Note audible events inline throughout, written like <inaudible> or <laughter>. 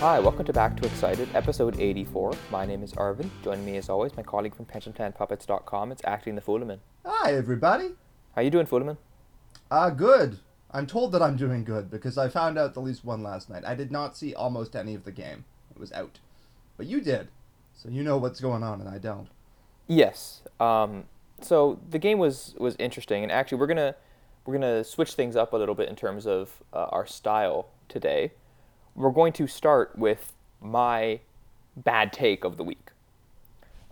Hi, welcome to Back to Excited, episode 84. My name is Arvin. Joining me as always, my colleague from PensionPlanPuppets.com. It's acting the Fulemin. Hi, everybody. How you doing, Fulemin? Uh, good. I'm told that I'm doing good because I found out the least one last night. I did not see almost any of the game. It was out. But you did. So you know what's going on and I don't. Yes. Um, so the game was was interesting, and actually we're gonna we're gonna switch things up a little bit in terms of uh, our style today. We're going to start with my bad take of the week,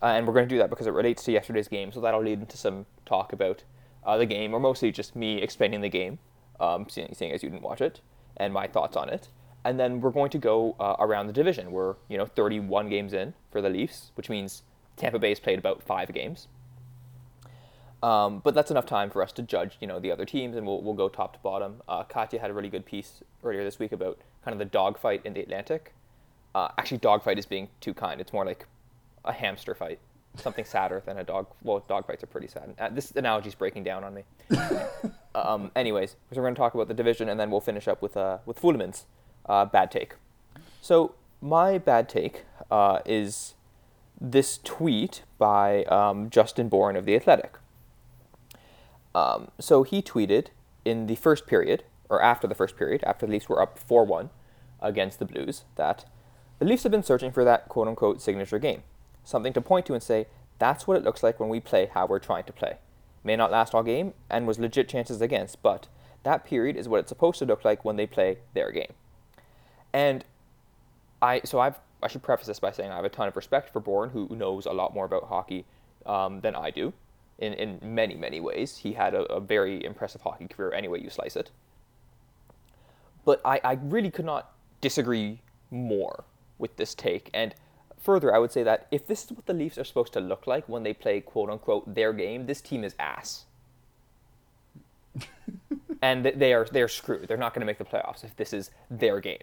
uh, and we're going to do that because it relates to yesterday's game. So that'll lead into some talk about uh, the game, or mostly just me explaining the game, um, seeing, seeing as you didn't watch it, and my thoughts on it. And then we're going to go uh, around the division. We're you know 31 games in for the Leafs, which means Tampa Bay's played about five games. Um, but that's enough time for us to judge, you know, the other teams, and we'll, we'll go top to bottom. Uh, Katya had a really good piece earlier this week about kind of the dogfight in the Atlantic. Uh, actually, dogfight is being too kind. It's more like a hamster fight, something sadder than a dog. Well, dogfights are pretty sad. Uh, this analogy is breaking down on me. <laughs> um, anyways, so we're going to talk about the division, and then we'll finish up with uh, with Fulemin's uh, bad take. So my bad take uh, is this tweet by um, Justin Bourne of the Athletic. Um, so he tweeted in the first period, or after the first period, after the Leafs were up 4 1 against the Blues, that the Leafs have been searching for that quote unquote signature game. Something to point to and say, that's what it looks like when we play how we're trying to play. May not last all game and was legit chances against, but that period is what it's supposed to look like when they play their game. And I, so I've, I should preface this by saying I have a ton of respect for Bourne, who knows a lot more about hockey um, than I do in, in many, many ways. He had a, a very impressive hockey career, any way you slice it. But I, I really could not disagree more with this take. And further, I would say that if this is what the Leafs are supposed to look like when they play quote unquote their game, this team is ass. <laughs> and they are they are screwed. They're not going to make the playoffs if this is their game.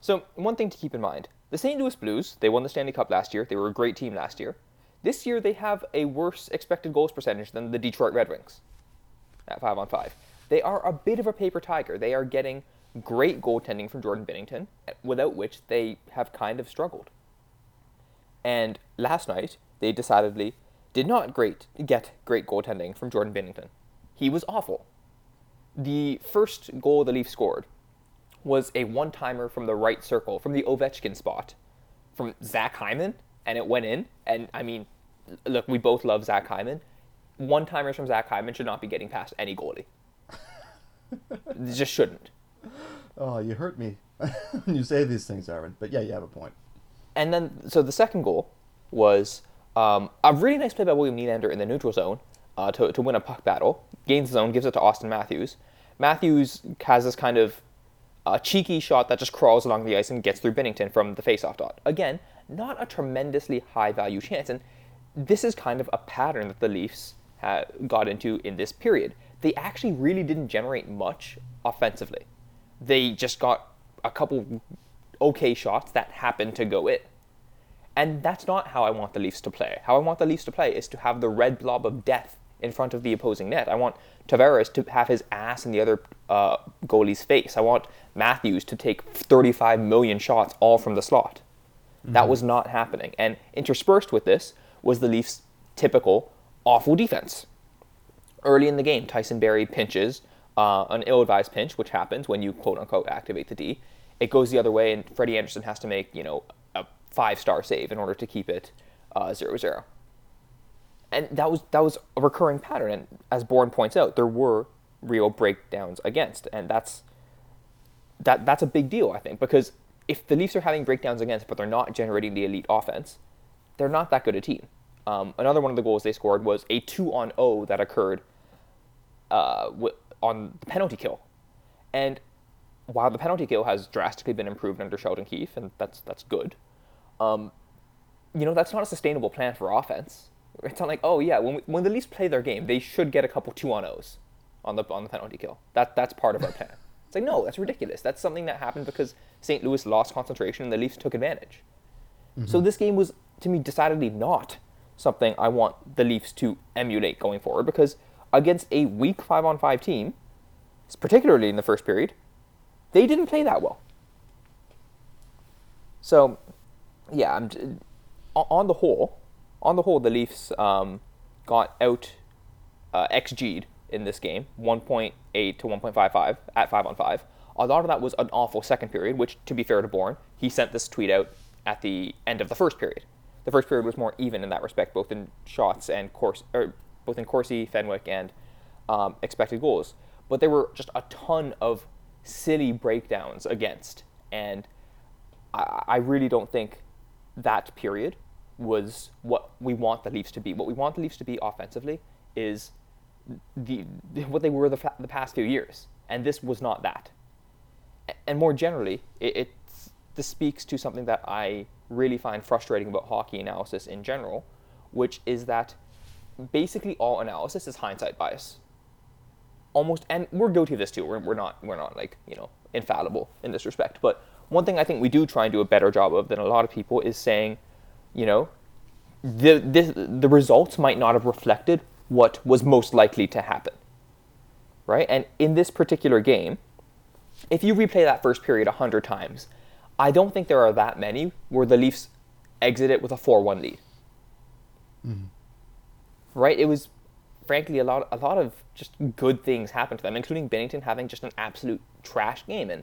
So one thing to keep in mind: the St. Louis Blues. They won the Stanley Cup last year. They were a great team last year. This year they have a worse expected goals percentage than the Detroit Red Wings at five on five. They are a bit of a paper tiger. They are getting great goaltending from Jordan Binnington, without which they have kind of struggled. And last night, they decidedly did not great get great goaltending from Jordan Binnington. He was awful. The first goal the Leafs scored was a one-timer from the right circle, from the Ovechkin spot, from Zach Hyman, and it went in. And I mean, look, we both love Zach Hyman. One-timers from Zach Hyman should not be getting past any goalie. <laughs> Just shouldn't. Oh, you hurt me when <laughs> you say these things, Aaron. But yeah, you have a point. And then, so the second goal was um, a really nice play by William Nylander in the neutral zone uh, to, to win a puck battle. Gains the zone, gives it to Auston Matthews. Matthews has this kind of uh, cheeky shot that just crawls along the ice and gets through Binnington from the faceoff dot. Again, not a tremendously high value chance. And this is kind of a pattern that the Leafs ha- got into in this period. They actually really didn't generate much offensively. They just got a couple okay shots that happened to go in. And that's not how I want the Leafs to play. How I want the Leafs to play is to have the red blob of death in front of the opposing net. I want Tavares to have his ass in the other uh, goalie's face. I want Matthews to take 35 million shots all from the slot. Mm-hmm. That was not happening. And interspersed with this was the Leafs' typical awful defense. Early in the game, Tyson Barrie pinches uh, an ill-advised pinch, which happens when you quote unquote activate the D. It goes the other way, and Freddie Andersen has to make you know a five-star save in order to keep it uh, 0-0. And that was that was a recurring pattern. And as Bourne points out, there were real breakdowns against, and that's that that's a big deal, I think, because if the Leafs are having breakdowns against, but they're not generating the elite offense, they're not that good a team. Um, another one of the goals they scored was a two on O that occurred uh, on the penalty kill. And while the penalty kill has drastically been improved under Sheldon Keefe, and that's that's good, um, you know that's not a sustainable plan for offense. It's not like oh yeah, when we, when the Leafs play their game, they should get a couple two on O's on the on the penalty kill. That that's part of our plan. It's like no, that's ridiculous. That's something that happened because St. Louis lost concentration and the Leafs took advantage. Mm-hmm. So this game was to me decidedly not something I want the Leafs to emulate going forward because against a weak five on five team, particularly in the first period, they didn't play that well. So, yeah, I'm on the whole, on the whole, the Leafs um, got out uh, xG'd in this game, 1.8 to 1.55 at five on five. A lot of that was an awful second period, which, to be fair to Bourne, he sent this tweet out at the end of the first period. The first period was more even in that respect, both in shots and course, or both in Corsi, Fenwick, and um, expected goals. But there were just a ton of silly breakdowns against, and I, I really don't think that period was what we want the Leafs to be. What we want the Leafs to be offensively is the <laughs> what they were the, the past few years, and this was not that. And more generally, it, it's this speaks to something that I really find frustrating about hockey analysis in general, which is that basically all analysis is hindsight bias. Almost, and we're guilty of this too. We're, we're not we're not like you know infallible in this respect. But one thing I think we do try and do a better job of than a lot of people is saying, you know, the this, the results might not have reflected what was most likely to happen. Right? And in this particular game, if you replay that first period a 100 times, I don't think there are that many where the Leafs exit it with a 4-1 lead. Mm-hmm. Right? It was frankly a lot a lot of just good things happened to them, including Binnington having just an absolute trash game and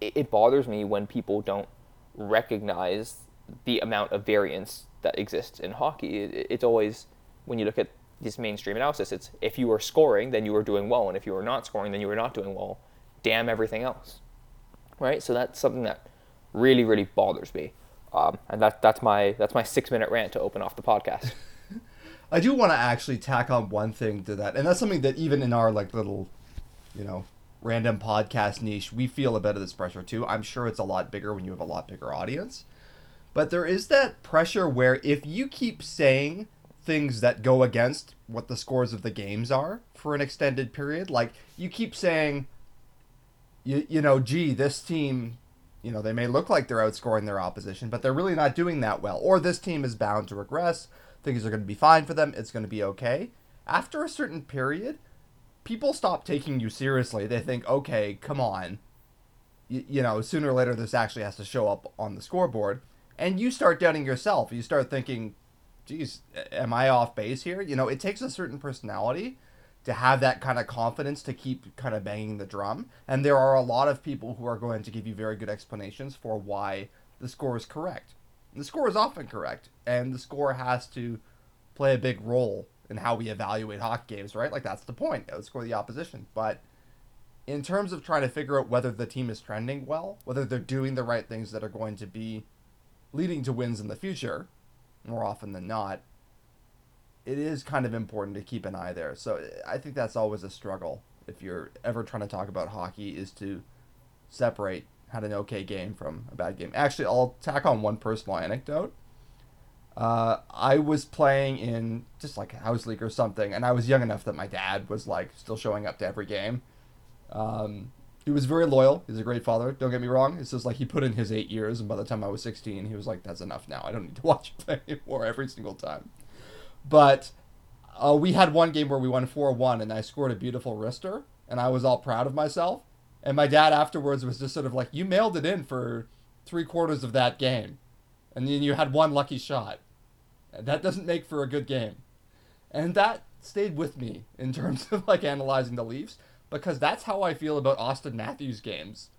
it, it bothers me when people don't recognize the amount of variance that exists in hockey. It, it's always when you look at this mainstream analysis, it's if you were scoring, then you were doing well, and if you were not scoring, then you were not doing well. Damn everything else, right? So that's something that really, really bothers me, um, and that that's my that's my six minute rant to open off the podcast. <laughs> I do want to actually tack on one thing to that, and that's something that even in our like little, you know, random podcast niche, we feel a bit of this pressure too. I'm sure it's a lot bigger when you have a lot bigger audience, but there is that pressure where if you keep saying things that go against what the scores of the games are for an extended period, like you keep saying, you you know, gee, this team. You know, they may look like they're outscoring their opposition, but they're really not doing that well. Or this team is bound to regress things are going to be fine for them, it's going to be okay. After a certain period, people stop taking you seriously. They think, okay, come on. Y- you know, sooner or later, this actually has to show up on the scoreboard. And you start doubting yourself. You start thinking, geez, am I off base here? You know, it takes a certain personality to have that kind of confidence to keep kind of banging the drum. And there are a lot of people who are going to give you very good explanations for why the score is correct. The score is often correct, and the score has to play a big role in how we evaluate hockey games, right? Like that's the point. Outscore the opposition. But in terms of trying to figure out whether the team is trending well, whether they're doing the right things that are going to be leading to wins in the future, more often than not, it is kind of important to keep an eye there. So I think that's always a struggle if you're ever trying to talk about hockey is to separate had an okay game from a bad game. Actually, I'll tack on one personal anecdote. Uh, I was playing in just like a house league or something, and I was young enough that my dad was like still showing up to every game. Um, he was very loyal. He's a great father. Don't get me wrong. It's just like he put in his eight years, and by the time I was sixteen, he was like, "That's enough now. I don't need to <laughs> watch you play anymore every single time." But uh, we had one game where we won four one, and I scored a beautiful wrister, and I was all proud of myself. And my dad afterwards was just sort of like, "You mailed it in for three quarters of that game, and then you had one lucky shot. That doesn't make for a good game." And that stayed with me in terms of like analyzing the Leafs because that's how I feel about Auston Matthews games,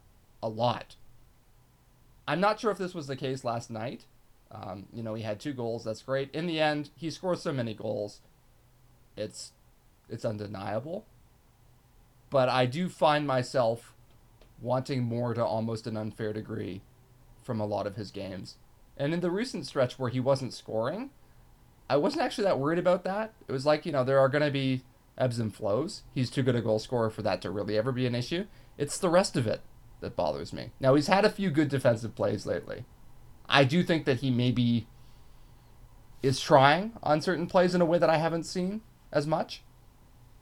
a lot. I'm not sure if this was the case last night. Um, you know, he had two goals. That's great. In the end, he scores so many goals. It's it's undeniable. But I do find myself wanting more to almost an unfair degree from a lot of his games. And in the recent stretch where he wasn't scoring, I wasn't actually that worried about that. It was like, you know, there are going to be ebbs and flows. He's too good a goal scorer for that to really ever be an issue. It's the rest of it that bothers me. Now, he's had a few good defensive plays lately. I do think that he maybe is trying on certain plays in a way that I haven't seen as much.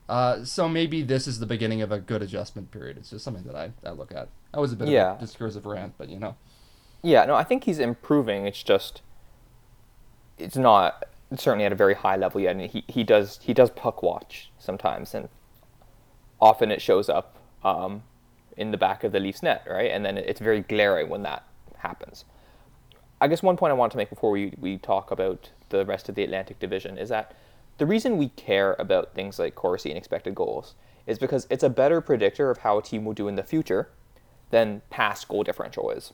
Uh, so maybe this is the beginning of a good adjustment period. It's just something that I, I look at. That was a bit Yeah. of a discursive rant, but you know. Yeah, no, I think he's improving. It's just, it's not certainly at a very high level yet. And he, he does he does puck watch sometimes, and often it shows up um, in the back of the Leafs net, right? And then it's very glaring when that happens. I guess one point I want to make before we, we talk about the rest of the Atlantic Division is that the reason we care about things like Corsi and expected goals is because it's a better predictor of how a team will do in the future than past goal differential is.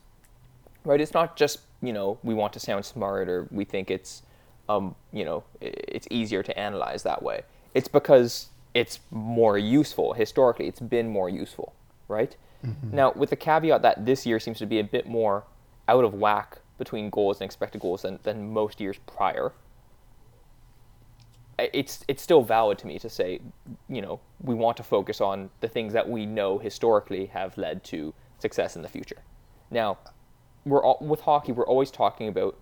Right? It's not just, you know, we want to sound smart or we think it's um, you know, it's easier to analyze that way. It's because it's more useful. Historically, it's been more useful, right? Mm-hmm. Now, with the caveat that this year seems to be a bit more out of whack between goals and expected goals than, than most years prior, it's it's still valid to me to say, you know, we want to focus on the things that we know historically have led to success in the future. Now, we're all, with hockey, we're always talking about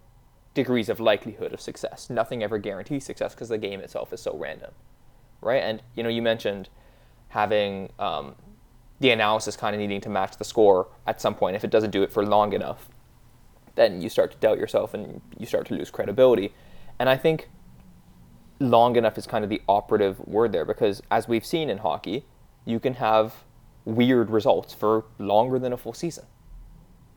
degrees of likelihood of success. Nothing ever guarantees success because the game itself is so random, right? And you know, you mentioned having um, the analysis kind of needing to match the score at some point. If it doesn't do it for long enough, then you start to doubt yourself and you start to lose credibility. And I think long enough is kind of the operative word there because as we've seen in hockey, you can have weird results for longer than a full season,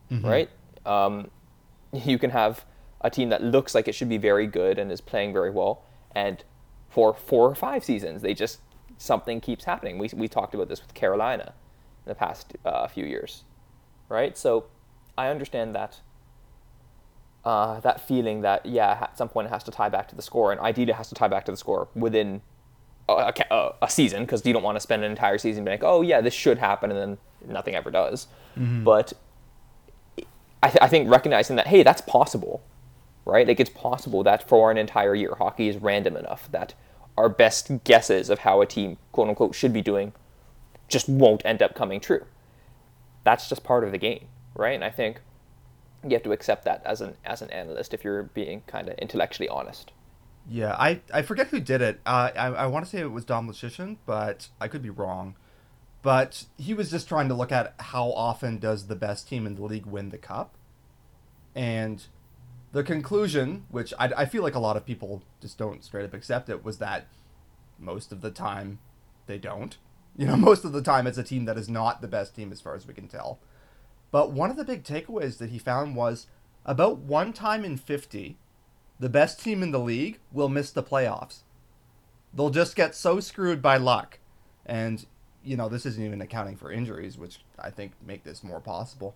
mm-hmm. right? Um, <laughs> you can have a team that looks like it should be very good and is playing very well, and for four or five seasons, they just something keeps happening. We we talked about this with Carolina in the past uh, few years, right? So I understand that. Uh, that feeling that yeah, at some point it has to tie back to the score, and ideally it has to tie back to the score within a, a, a season because you don't want to spend an entire season being like, oh yeah, this should happen, and then nothing ever does. Mm-hmm. But I, th- I think recognizing that hey, that's possible right? Like it's possible that for an entire year, hockey is random enough that our best guesses of how a team, quote unquote, should be doing just won't end up coming true. That's just part of the game, right? And I think you have to accept that as an as an analyst if you're being kind of intellectually honest. Yeah, I, I forget who did it. Uh, I, I want to say it was Dom Luszczyszyn, but I could be wrong. But he was just trying to look at how often does the best team in the league win the cup. And the conclusion, which I, I feel like a lot of people just don't straight up accept it, was that most of the time they don't. You know, <laughs> most of the time it's a team that is not the best team as far as we can tell. But one of the big takeaways that he found was about one time in 50, the best team in the league will miss the playoffs. They'll just get so screwed by luck. And, you know, this isn't even accounting for injuries, which I think make this more possible,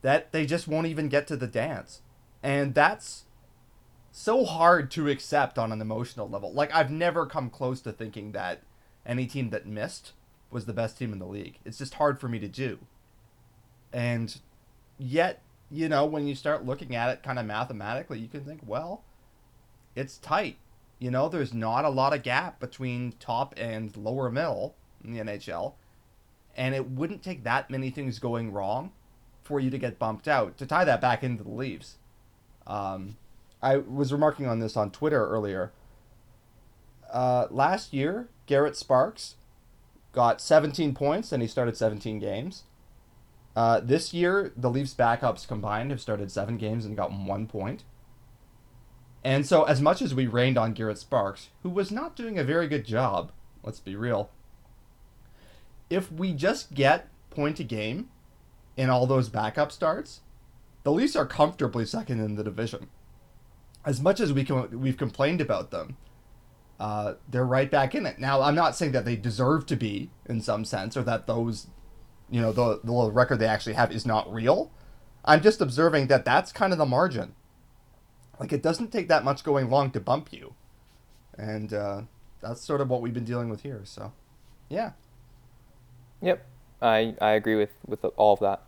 that they just won't even get to the dance. And that's so hard to accept on an emotional level. Like I've never come close to thinking that any team that missed was the best team in the league. It's just hard for me to do. And yet, you know, when you start looking at it kind of mathematically, you can think, well, it's tight. You know, there's not a lot of gap between top and lower middle in the NHL. And it wouldn't take that many things going wrong for you to get bumped out. To tie that back into the Leafs, um, I was remarking on this on Twitter earlier. Uh, last year, Garrett Sparks got 17 points and he started 17 games. Uh, this year, the Leafs backups combined have started seven games and gotten one point. And so, as much as we rained on Garrett Sparks, who was not doing a very good job, let's be real, if we just get point a game in all those backup starts, the Leafs are comfortably second in the division. As much as we can, we've complained about them, uh, they're right back in it. Now, I'm not saying that they deserve to be in some sense, or that those, you know, the the record they actually have is not real. I'm just observing that that's kind of the margin. Like it doesn't take that much going long to bump you, and uh, that's sort of what we've been dealing with here. So, yeah. Yep, I I agree with with all of that.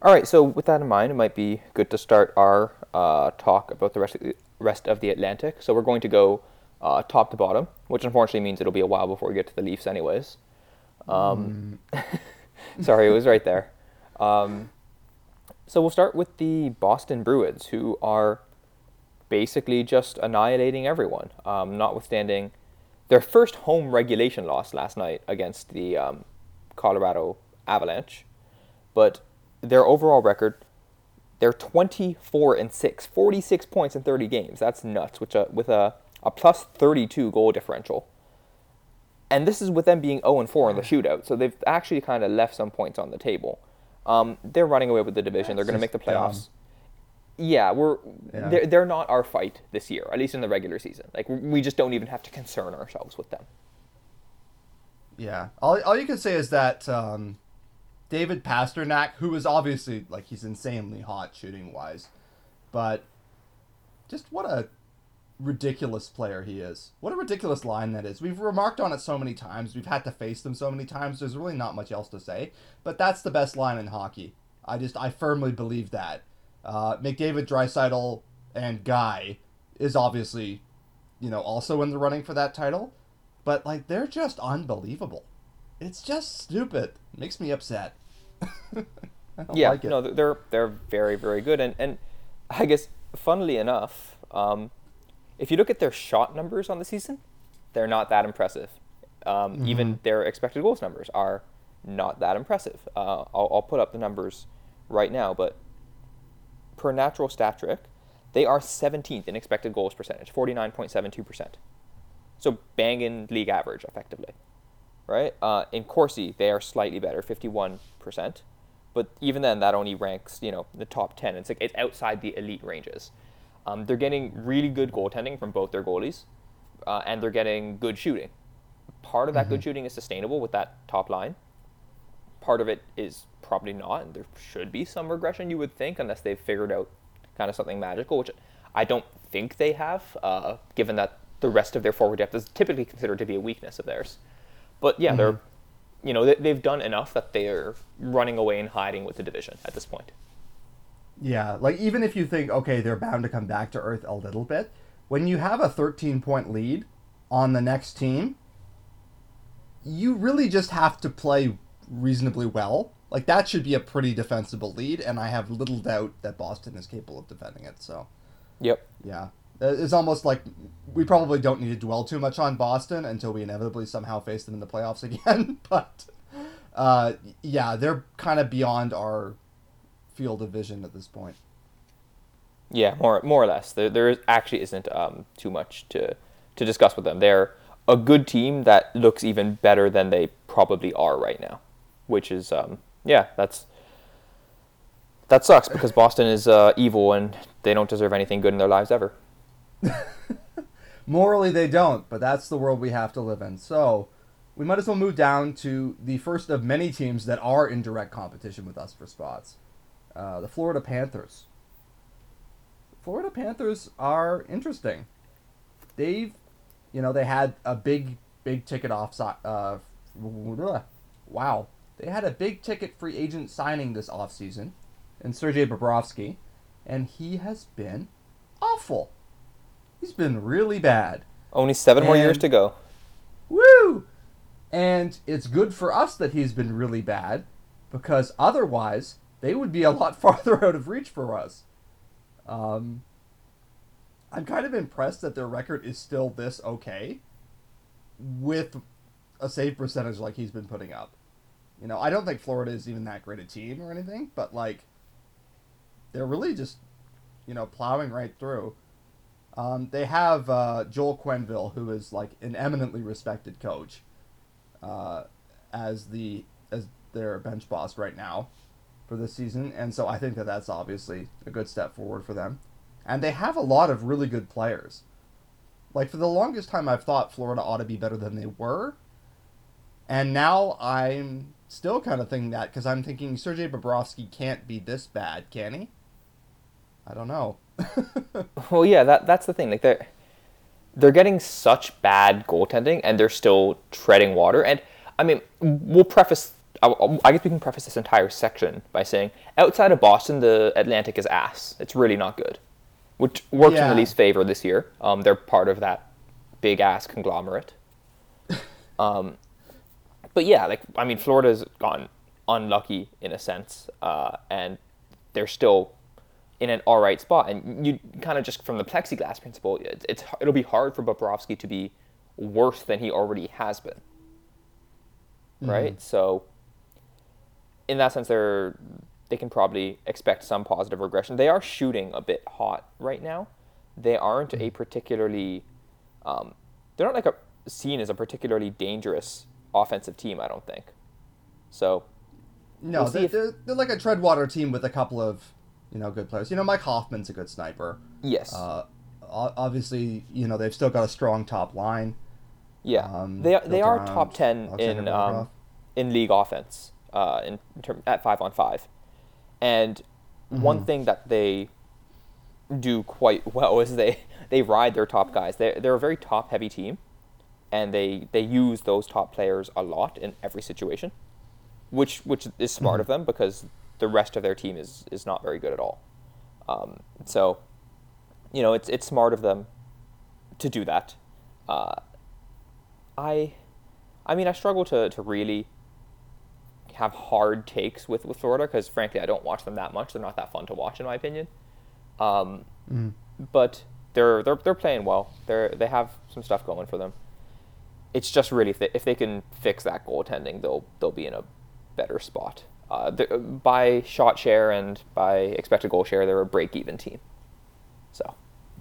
All right, so with that in mind, it might be good to start our uh, talk about the rest of the rest of the Atlantic. So we're going to go uh, top to bottom, which unfortunately means it'll be a while before we get to the Leafs, anyways. Um, mm. <laughs> <laughs> sorry, it was right there. Um, so we'll start with the Boston Bruins, who are basically just annihilating everyone, um, notwithstanding their first home regulation loss last night against the um, Colorado Avalanche. But their overall record, they're 24 and 6, 46 points in 30 games. That's nuts, which uh, with a, a plus 32 goal differential. And this is with them being 0 and 4 in the shootout, so they've actually kind of left some points on the table. Um, they're running away with the division. That's they're going to make the playoffs. yeah, we're Yeah. they're they're not our fight this year, at least in the regular season. Like we just don't even have to concern ourselves with them. Yeah. All, all you can say is that um, David Pastrnak, who is obviously like he's insanely hot shooting wise, but just what a ridiculous player he is. What a ridiculous line that is. We've remarked on it so many times. We've had to face them so many times. There's really not much else to say. But that's the best line in hockey. I just I firmly believe that. Uh, McDavid, Draisaitl, and Guy is obviously, you know, also in the running for that title. But like they're just unbelievable. It's just stupid. It makes me upset. <laughs> Yeah, like no, they're they're very very good, and and I guess funnily enough, um, if you look at their shot numbers on the season, they're not that impressive. Um, Even their expected goals numbers are not that impressive. Uh, I'll, I'll put up the numbers right now, but per natural stat trick, they are 17th in expected goals percentage, 49.72%. So banging league average effectively, right? Uh, in Corsi, they are slightly better, 51%. But even then, that only ranks, you know, the top 10. It's like it's outside the elite ranges. Um, they're getting really good goaltending from both their goalies, uh, and they're getting good shooting. Part of that good shooting is sustainable with that top line. Part of it is probably not, and there should be some regression, you would think, unless they've figured out kind of something magical, which I don't think they have, uh, given that the rest of their forward depth is typically considered to be a weakness of theirs. But yeah, they're, you know, they, they've done enough that they're running away and hiding with the division at this point. Yeah, like even if you think okay, they're bound to come back to earth a little bit, when you have a 13 point lead on the next team, you really just have to play reasonably well. Like that should be a pretty defensible lead, and I have little doubt that Boston is capable of defending it. So Yep. yeah, Uh, it's almost like we probably don't need to dwell too much on Boston until we inevitably somehow face them in the playoffs <laughs> again. but uh, yeah, they're kind of beyond our field of vision at this point. Yeah, more more or less. There there is, actually isn't um, too much to to discuss with them. They're a good team that looks even better than they probably are right now, which is um, yeah, that's that sucks because <laughs> Boston is uh, evil and they don't deserve anything good in their lives ever. <laughs> Morally, they don't, but that's the world we have to live in. So, we might as well move down to the first of many teams that are in direct competition with us for spots uh, the Florida Panthers. Florida Panthers are interesting. They've, you know, they had a big, big ticket off. Uh, wow. They had a big ticket free agent signing this offseason in Sergei Bobrovsky, and he has been awful. He's been really bad. Only seven more years to go. Woo! And it's good for us that he's been really bad because otherwise they would be a lot <laughs> farther out of reach for us. Um, I'm kind of impressed that their record is still this okay with a save percentage like he's been putting up. You know, I don't think Florida is even that great a team or anything, but like they're really just, you know, plowing right through. Um, they have uh, Joel Quenneville, who is like an eminently respected coach, uh, as the as their bench boss right now for this season, and so I think that that's obviously a good step forward for them. And they have a lot of really good players. Like for the longest time, I've thought Florida ought to be better than they were, and now I'm still kind of thinking that because I'm thinking Sergei Bobrovsky can't be this bad, can he? I don't know. <laughs> Well, yeah, that that's the thing. Like they're they're getting such bad goaltending, and they're still treading water. And I mean, we'll preface. I, I guess we can preface this entire section by saying, outside of Boston, the Atlantic is ass. It's really not good, which works in the Leafs' favor this year. Um, they're part of that big ass conglomerate. <laughs> um, but yeah, like I mean, Florida's gone unlucky in a sense, uh, and they're still in an all right spot. And you kind of just from the plexiglass principle, it's, it's it'll be hard for Bobrovsky to be worse than he already has been, right? So in that sense, they're they can probably expect some positive regression. They are shooting a bit hot right now. They aren't a particularly um, they're not like a seen as a particularly dangerous offensive team. I don't think. So No, We'll they're, if- they're, they're like a Treadwater team with a couple of, you know, good players. You know, Mike Hoffman's a good sniper. Yes. Uh, obviously, you know, they've still got a strong top line. yeah. um, they they are top ten in um, in league offense uh, in, in term, at five on five, and one Mm-hmm. thing that they do quite <laughs> well is they they ride their top guys. They they're a very top heavy team, and they they use those top players a lot in every situation, which which is smart Mm-hmm. of them because the rest of their team is is not very good at all. Um, so, you know, it's it's smart of them to do that. Uh, I, I mean, I struggle to, to really have hard takes with, with Florida because, frankly, I don't watch them that much. They're not that fun to watch, in my opinion. Um, But they're, they're they're playing well. They're they have some stuff going for them. It's just really if they, if they can fix that goaltending, they'll they'll be in a better spot. Uh, by shot share and by expected goal share, they're a break even team. So,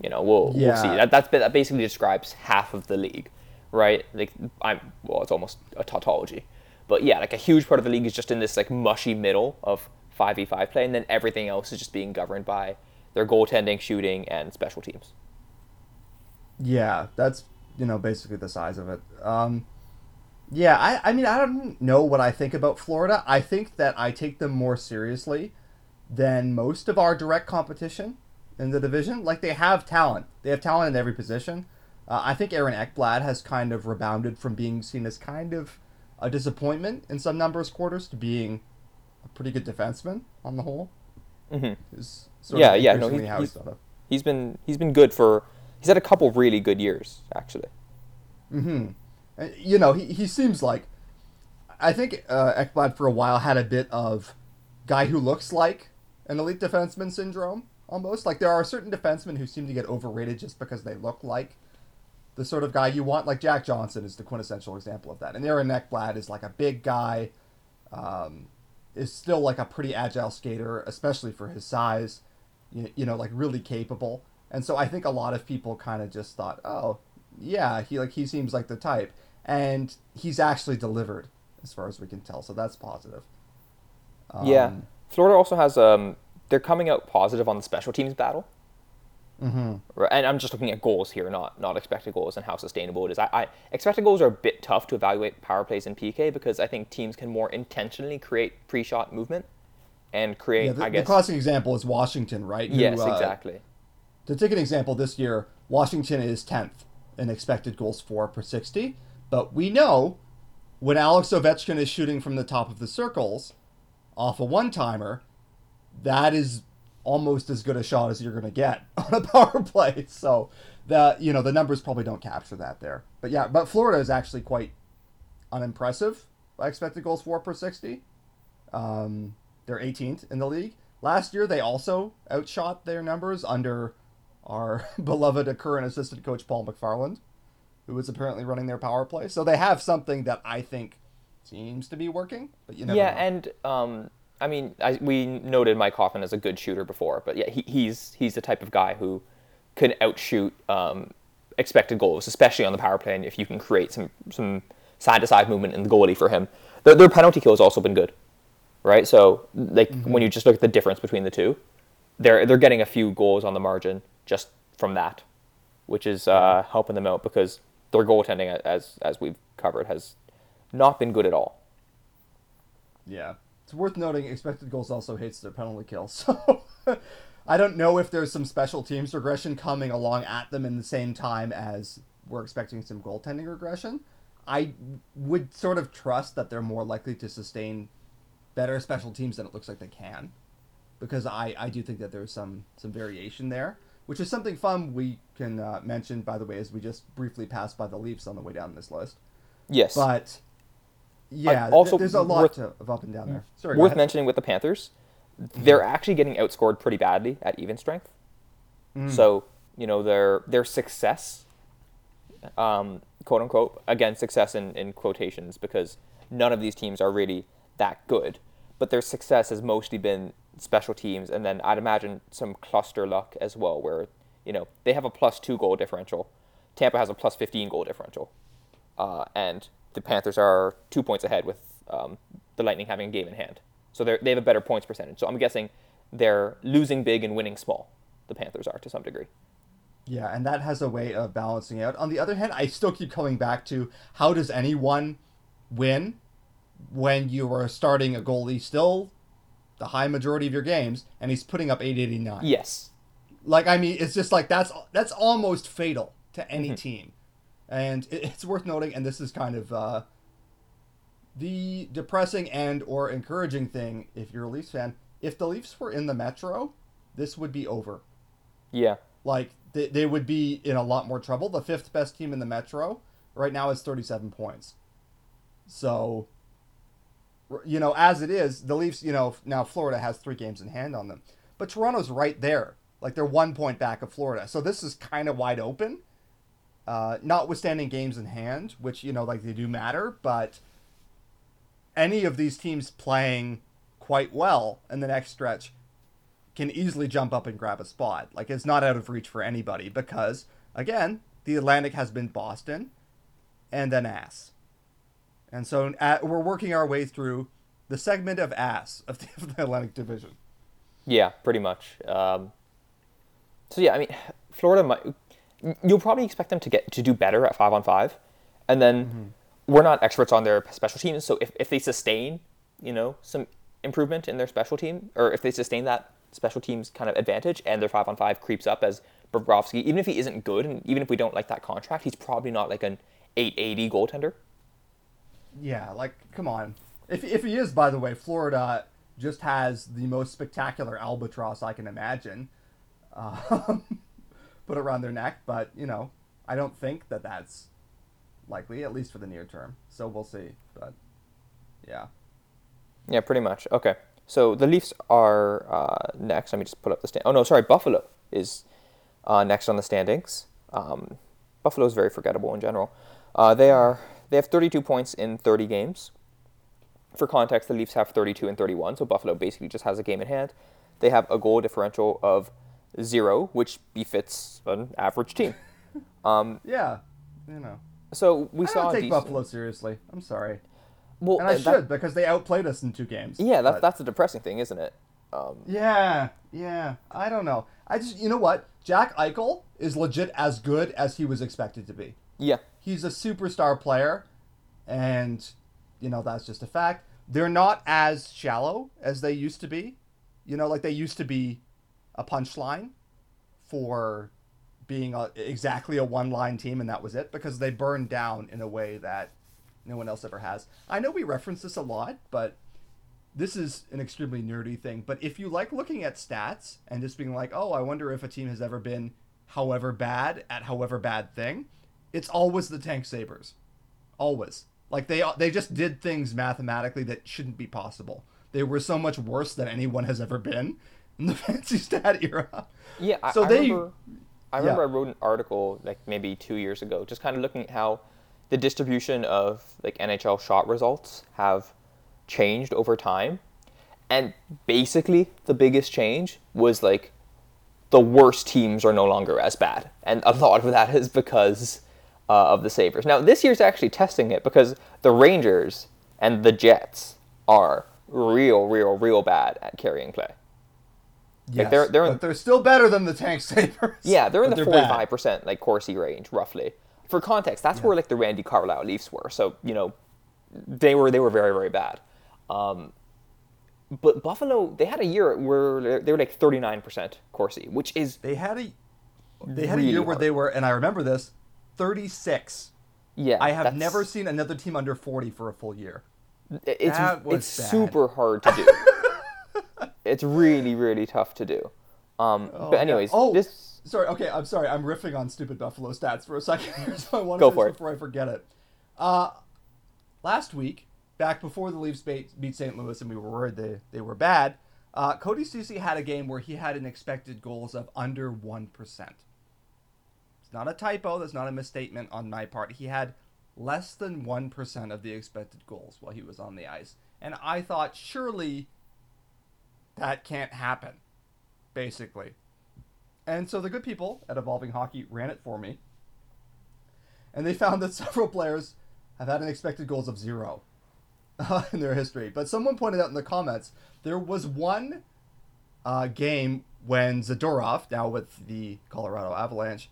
you know, we'll, we'll see. That that's that basically describes half of the league, right? Like I'm well, it's almost a tautology, but yeah, like a huge part of the league is just in this like mushy middle of five v five play, and then everything else is just being governed by their goaltending, shooting, and special teams. Yeah, that's you know basically the size of it. Um, yeah, I I mean I don't know what I think about Florida. I think that I take them more seriously than most of our direct competition in the division. Like they have talent. They have talent in every position. Uh, I think Aaron Ekblad has kind of rebounded from being seen as kind of a disappointment in some numbers quarters to being a pretty good defenseman on the whole. Mhm. Is Yeah, yeah, no, he's- he's he's- thought of. He's been he's been good for he's had a couple really good years actually. hmm You know, he, he seems like. I think uh, Ekblad for a while had a bit of guy who looks like an elite defenseman syndrome, almost. Like there are certain defensemen who seem to get overrated just because they look like the sort of guy you want. Like Jack Johnson is the quintessential example of that. And Aaron Ekblad is like a big guy, um, is still like a pretty agile skater, especially for his size. You, you know, like really capable. And so I think a lot of people kind of just thought, oh, yeah, he like he seems like the type, and he's actually delivered as far as we can tell. So that's positive. yeah, Um, Florida also has um they're coming out positive on the special teams battle. Mhm. And I'm just looking at goals here, not not expected goals and how sustainable it is. I, I expected goals are a bit tough to evaluate power plays in PK because I think teams can more intentionally create pre-shot movement and create. Yeah, the, I the classic example is Washington, right? Who, yes, uh, exactly. To take an example, this year Washington is tenth in expected goals for per sixty, but we know when Alex Ovechkin is shooting from the top of the circles off a one timer, that is almost as good a shot as you're going to get <laughs> on a power play. So the you know the numbers probably don't capture that there. But yeah, but Florida is actually quite unimpressive by expected goals for per sixty. Um, they're 18th in the league. Last year they also outshot their numbers under our <laughs> beloved current assistant coach Paul McFarland, who is apparently running their power play. So they have something that I think seems to be working, but you never Yeah, know. and um, I mean, I, we noted Mike Hoffman as a good shooter before, but yeah, he, he's he's the type of guy who can outshoot um, expected goals, especially on the power play, and if you can create some some side to side movement in the goalie for him. Their, their penalty kill has also been good, right? So like when you just look at the difference between the two, they're they're getting a few goals on the margin just from that, which is uh, helping them out because their goaltending, as as we've covered, has not been good at all. Yeah. It's worth noting expected goals also hates their penalty kill. <laughs> So I don't know if there's some special teams regression coming along at them in the same time as we're expecting some goaltending regression. I would sort of trust that they're more likely to sustain better special teams than it looks like they can. Because I, I do think that there's some some variation there, which is something fun we can uh, mention, by the way, as we just briefly passed by the Leafs on the way down this list. Yes. But yeah, th- also there's a lot worth- to, of up and down there. Sorry, worth mentioning with the Panthers, they're actually getting outscored pretty badly at even strength. So you know their their success, um, quote unquote, again success in, in quotations because none of these teams are really that good, but their success has mostly been special teams, and then I'd imagine some cluster luck as well, where you know they have a plus two goal differential, Tampa has a plus fifteen goal differential, uh, and the Panthers are two points ahead with um, the Lightning having a game in hand. So they they have a better points percentage. So I'm guessing they're losing big and winning small. The Panthers are to some degree. Yeah, and that has a way of balancing out. On the other hand, I still keep coming back to how does anyone win when you are starting a goalie still the high majority of your games and he's putting up 889. Yes. Like I mean, it's just like that's that's almost fatal to any Mm-hmm. team. And it, <laughs> it's worth noting and this is kind of uh the depressing and or encouraging thing if you're a Leafs fan, if the Leafs were in the Metro, this would be over Yeah. like they, they would be in a lot more trouble. The fifth best team in the Metro right now is 37 points. So, you know, as it is, the Leafs, you know, now Florida has three games in hand on them. But Toronto's right there. Like they're one point back of Florida. So this is kind of wide open. Uh, notwithstanding games in hand, which, you know, like they do matter, but any of these teams playing quite well in the next stretch can easily jump up and grab a spot. Like it's not out of reach for anybody because again, the Atlantic has been Boston and then ass. And so uh, we're working our way through the segment of ass of the, <laughs> of the Atlantic Division. Yeah, pretty much. Um, so yeah, I mean, Florida might. You'll probably expect them to get to do better at five on five, and then we're not experts on their special teams. So if, if they sustain, you know, some improvement in their special team, or if they sustain that special teams kind of advantage, and their five on five creeps up as Bobrovsky, even if he isn't good, and even if we don't like that contract, he's probably not like an 880 goaltender. Yeah, like come on. If if he is, by the way, Florida just has the most spectacular albatross I can imagine, <laughs> um, put around their neck. But you know, I don't think that that's likely, at least for the near term. So we'll see. But yeah, Yeah, pretty much. Okay. So the Leafs are uh, next. Let me just put up the stand. Oh no, sorry, Buffalo is uh, next on the standings. Um, Buffalo is very forgettable in general. Uh, they are they have 32 points in 30 games. For context, the Leafs have 32 and 31, so Buffalo basically just has a game in hand. They have a goal differential of zero, which befits an average team. <laughs> Um, yeah, you know. so we I saw don't take decent- Buffalo seriously. I'm sorry, Well, and I that- should because they outplayed us in two games. yeah, that, But- that's a depressing thing, isn't it? Um, Yeah, yeah. I don't know. I just, you know what? Jack Eichel is legit as good as he was expected to be. yeah, He's a superstar player, and, you know, that's just a fact. They're not as shallow as they used to be. You know, like they used to be a punchline for being a, exactly a one line team, and that was it, because they burned down in a way that no one else ever has. I know we reference this a lot, but this is an extremely nerdy thing, but if you like looking at stats and just being like, oh, I wonder if a team has ever been however bad at however bad thing, it's always the Tank Sabres. Always. Like they they just did things mathematically that shouldn't be possible. They were so much worse than anyone has ever been in the <laughs> fancy stat era. Yeah, So I they- remember. I remember yeah. I wrote an article like maybe two years ago, just kind of looking at how the distribution of like NHL shot results have changed over time, and basically the biggest change was like the worst teams are no longer as bad, and a lot of that is because uh, of the Sabres. Now this year's actually testing it because the Rangers and the Jets are real, real, real bad at carrying play. Yes, they're- they're in- but they're still better than the Tank <laughs> Sabres. Yeah, they're in the forty-five percent like Corsi range, roughly. For context, that's where like the Randy Carlyle Leafs were. So you know, they were they were very very bad. Um, but Buffalo, they had a year where they- were like thirty-nine percent Corsi, which is They had a they had a Really year where they were, and I remember this, thirty six. yeah. I have that's- never seen another team under forty for a full year. It's it's bad. super hard to do. <laughs> it's really really tough to do. Um, Oh, but yeah. anyways, oh, this sorry. Okay, I'm sorry. I'm riffing on stupid Buffalo stats for a second here, so I want to Go for it. before I forget it. Uh, last week, back before the Leafs beat, beat St. Louis, and we were worried they they were bad. Uh, Cody Ceci had a game where he had an expected goals of under one percent. It's not a typo. That's not a misstatement on my part. He had less than one percent of the expected goals while he was on the ice, and I thought surely that can't happen basically. And so the good people at Evolving Hockey ran it for me. And they found that <laughs> several players have had an expected goals of zero <laughs> in their history. But someone pointed out in the comments there was one uh, game when Zadorov, now with the Colorado Avalanche,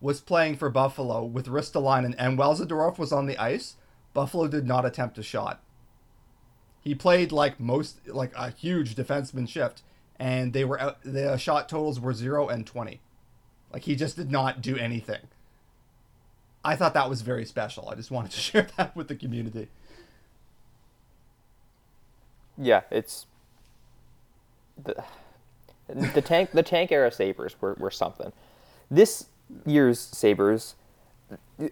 was playing for Buffalo with Ristolainen, and while Zadorov was on the ice, Buffalo did not attempt a shot. He played like most, like a huge defenseman shift, and they were out, the shot totals were zero and twenty. Like he just did not do anything. I thought that was very special. I just wanted to <laughs> share that with the community. Yeah, it's the the tank the tank era Sabres were, were something. This year's Sabres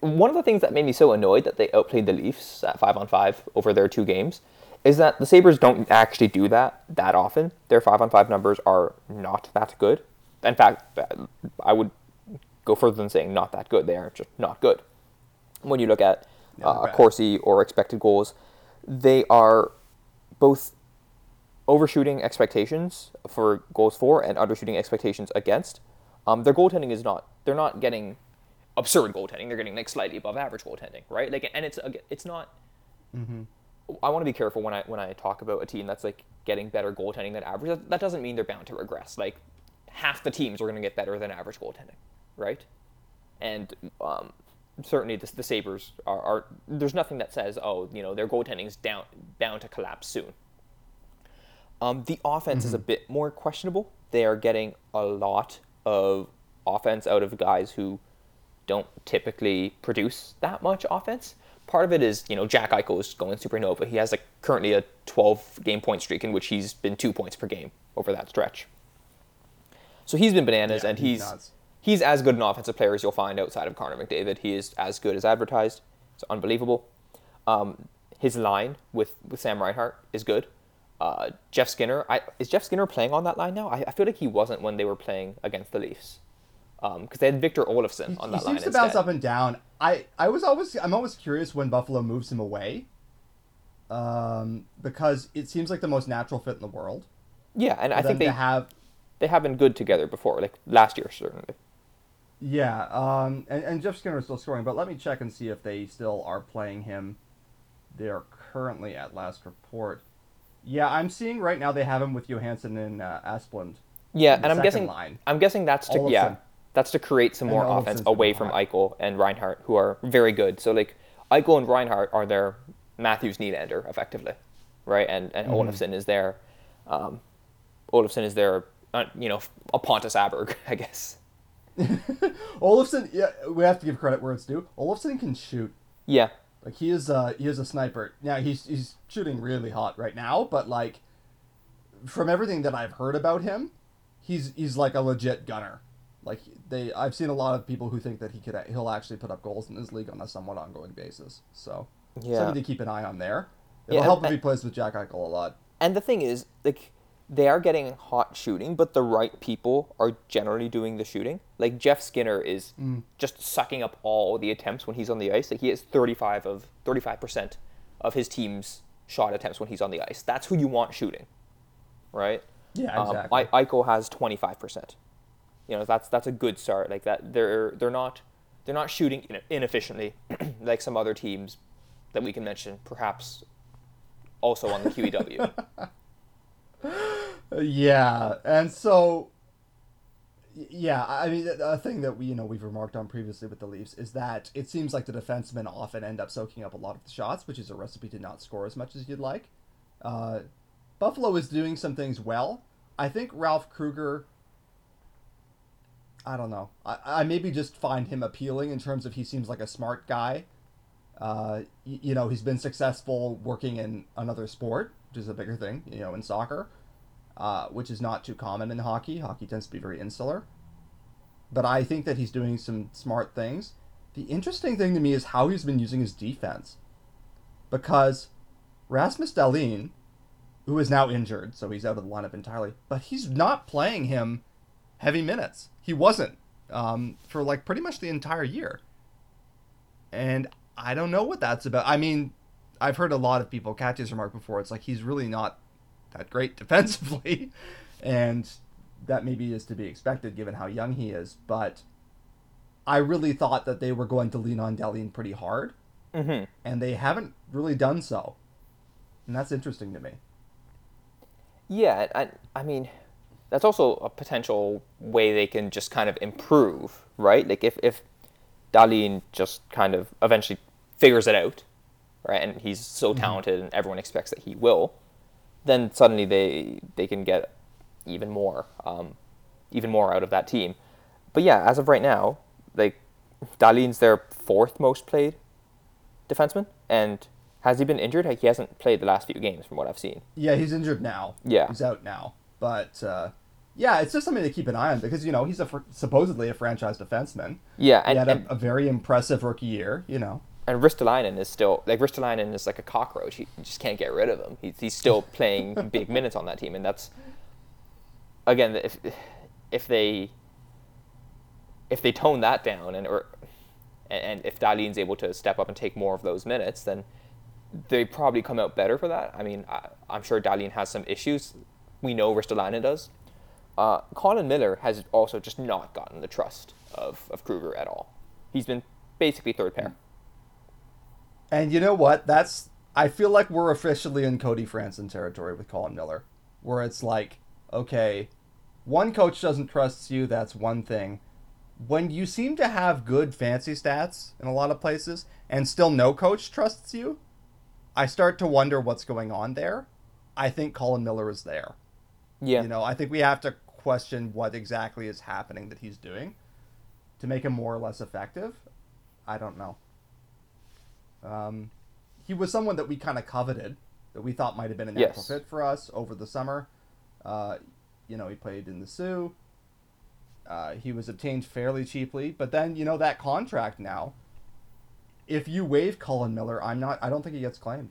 one of the things that made me so annoyed that they outplayed the Leafs at five on five over their two games is that the Sabres don't actually do that that often. Their five on five numbers are not that good. In fact, I would go further than saying not that good. They are just not good. When you look at uh, Corsi or expected goals, they are both overshooting expectations for goals for and undershooting expectations against. Um, their goaltending is not. They're not getting absurd goaltending. They're getting like slightly above average goaltending, right? Like, and it's it's not. Mm-hmm. I want to be careful when I when I talk about a team that's like getting better goaltending than average. That, that doesn't mean they're bound to regress. Like half the teams are going to get better than average goaltending, right? And um, certainly the, the Sabres are, are, There's nothing that says, oh, you know, their goaltending's down bound to collapse soon. Um, the offense mm-hmm. is a mm-hmm. bit more questionable. They are getting a lot of offense out of guys who don't typically produce that much offense. Part of it is, you know, Jack Eichel is going supernova. He has currently a 12 game point streak in which he's been two points per game over that stretch. So he's been bananas, yeah, and he's he's, he's as good an offensive player as you'll find outside of Connor McDavid. He is as good as advertised. It's unbelievable. Um, his line with, with Sam Reinhart is good. Uh, Jeff Skinner, I, is Jeff Skinner playing on that line now? I, I feel like he wasn't when they were playing against the Leafs because um, they had Victor Olofsson on that he line. He seems to bounce up and down. I, I was always I'm always curious when Buffalo moves him away, um, because it seems like the most natural fit in the world. Yeah, and I think they have they have been good together before, like last year certainly. Yeah, um, and, and Jeff Skinner is still scoring, but let me check and see if they still are playing him. They are currently at last report. Yeah, I'm seeing right now they have him with Johansson and uh, Asplund. Yeah, and I'm guessing line. I'm guessing that's to yeah that's to create some more offense away from Eichel and Reinhart, who are very good. So like Eichel and Reinhart are their Matthews Nylander effectively, right? And and mm-hmm. Olofsson is their um, Olofsson is their uh, you know, a Pontus Aberg, <laughs> I guess. <laughs> Olofsson, yeah, we have to give credit where it's due. Olofsson can shoot. Yeah. Like he is, uh, he is a sniper. Now he's he's shooting really hot right now, but like, from everything that I've heard about him, he's he's like a legit gunner. Like they, I've seen a lot of people who think that he could he'll actually put up goals in this league on a somewhat ongoing basis. So yeah. something to keep an eye on there. It'll yeah, help if he plays with Jack Eichel a lot. And the thing is, like they are getting hot shooting, but the right people are generally doing the shooting. Like Jeff Skinner is mm. just sucking up all the attempts when he's on the ice. Like he has 35 of 35% of his team's shot attempts when he's on the ice. That's who you want shooting, right? Yeah, um, exactly. Um, I- Eichel has 25%. You know, that's that's a good start. Like that, they're they're not they're not shooting inefficiently <clears throat> like some other teams that we can mention, perhaps also on the <laughs> QEW. yeah, and so yeah, I mean, a thing that we you know we've remarked on previously with the Leafs is that it seems like the defensemen often end up soaking up a lot of the shots, which is a recipe to not score as much as you'd like. Uh, Buffalo is doing some things well. I think Ralph Krueger. I don't know. I, I maybe just find him appealing in terms of he seems like a smart guy. Uh, you, you know, he's been successful working in another sport, which is a bigger thing, you know, in soccer uh, which is not too common in hockey. Hockey tends to be very insular. But I think that he's doing some smart things. The interesting thing to me is how he's been using his defense. Because Rasmus Dahlin, who is now injured, so he's out of the lineup entirely, but he's not playing him heavy minutes. He wasn't um, for like pretty much the entire year. And I don't know what that's about. I mean, I've heard a lot of people, Katya's remark before, it's like he's really not that great <laughs> defensively, and that maybe is to be expected given how young he is. But I really thought that they were going to lean on Dahlin pretty hard, mm-hmm. and they haven't really done so, and that's interesting to me. Yeah, I, I mean, that's also a potential way they can just kind of improve, right? Like if if Dahlin just kind of eventually figures it out, right, and he's so talented and everyone expects that he will, then suddenly they they can get even more, um, even more out of that team. But yeah, as of right now, like Dahlin's their fourth most played defenseman, and has he been injured? He hasn't played the last few games from what I've seen. Yeah, he's injured now. Yeah. he's out now. But uh, yeah, it's just something to keep an eye on because you know he's a fr- supposedly a franchise defenseman. Yeah, He and had and, a, a very impressive rookie year. You know. and Ristolainen is still like Ristolainen is like a cockroach. He, you just can't get rid of him. He's he's still <laughs> playing big minutes on that team, and that's again if if they if they tone that down and or and, if Dahlin's able to step up and take more of those minutes, then they probably come out better for that. I mean, I, I'm sure Dahlin has some issues. We know Ristolainen does. Uh, Colin Miller has also just not gotten the trust of, of Krueger at all. He's been basically third pair. And you know what? That's I feel like we're officially in Cody Franson territory with Colin Miller, where it's like, okay, one coach doesn't trust you, that's one thing. When you seem to have good fancy stats in a lot of places and still no coach trusts you, I start to wonder what's going on there. I think Colin Miller is there. Yeah. You know, I think we have to question what exactly is happening that he's doing to make him more or less effective. I don't know. Um, he was someone that we kind of coveted, that we thought might have been a natural Yes. fit for us over the summer. Uh, you know, he played in the Sioux. Uh, he was obtained fairly cheaply, but then you know that contract now. If you waive Colin Miller, I'm not. I don't think he gets claimed,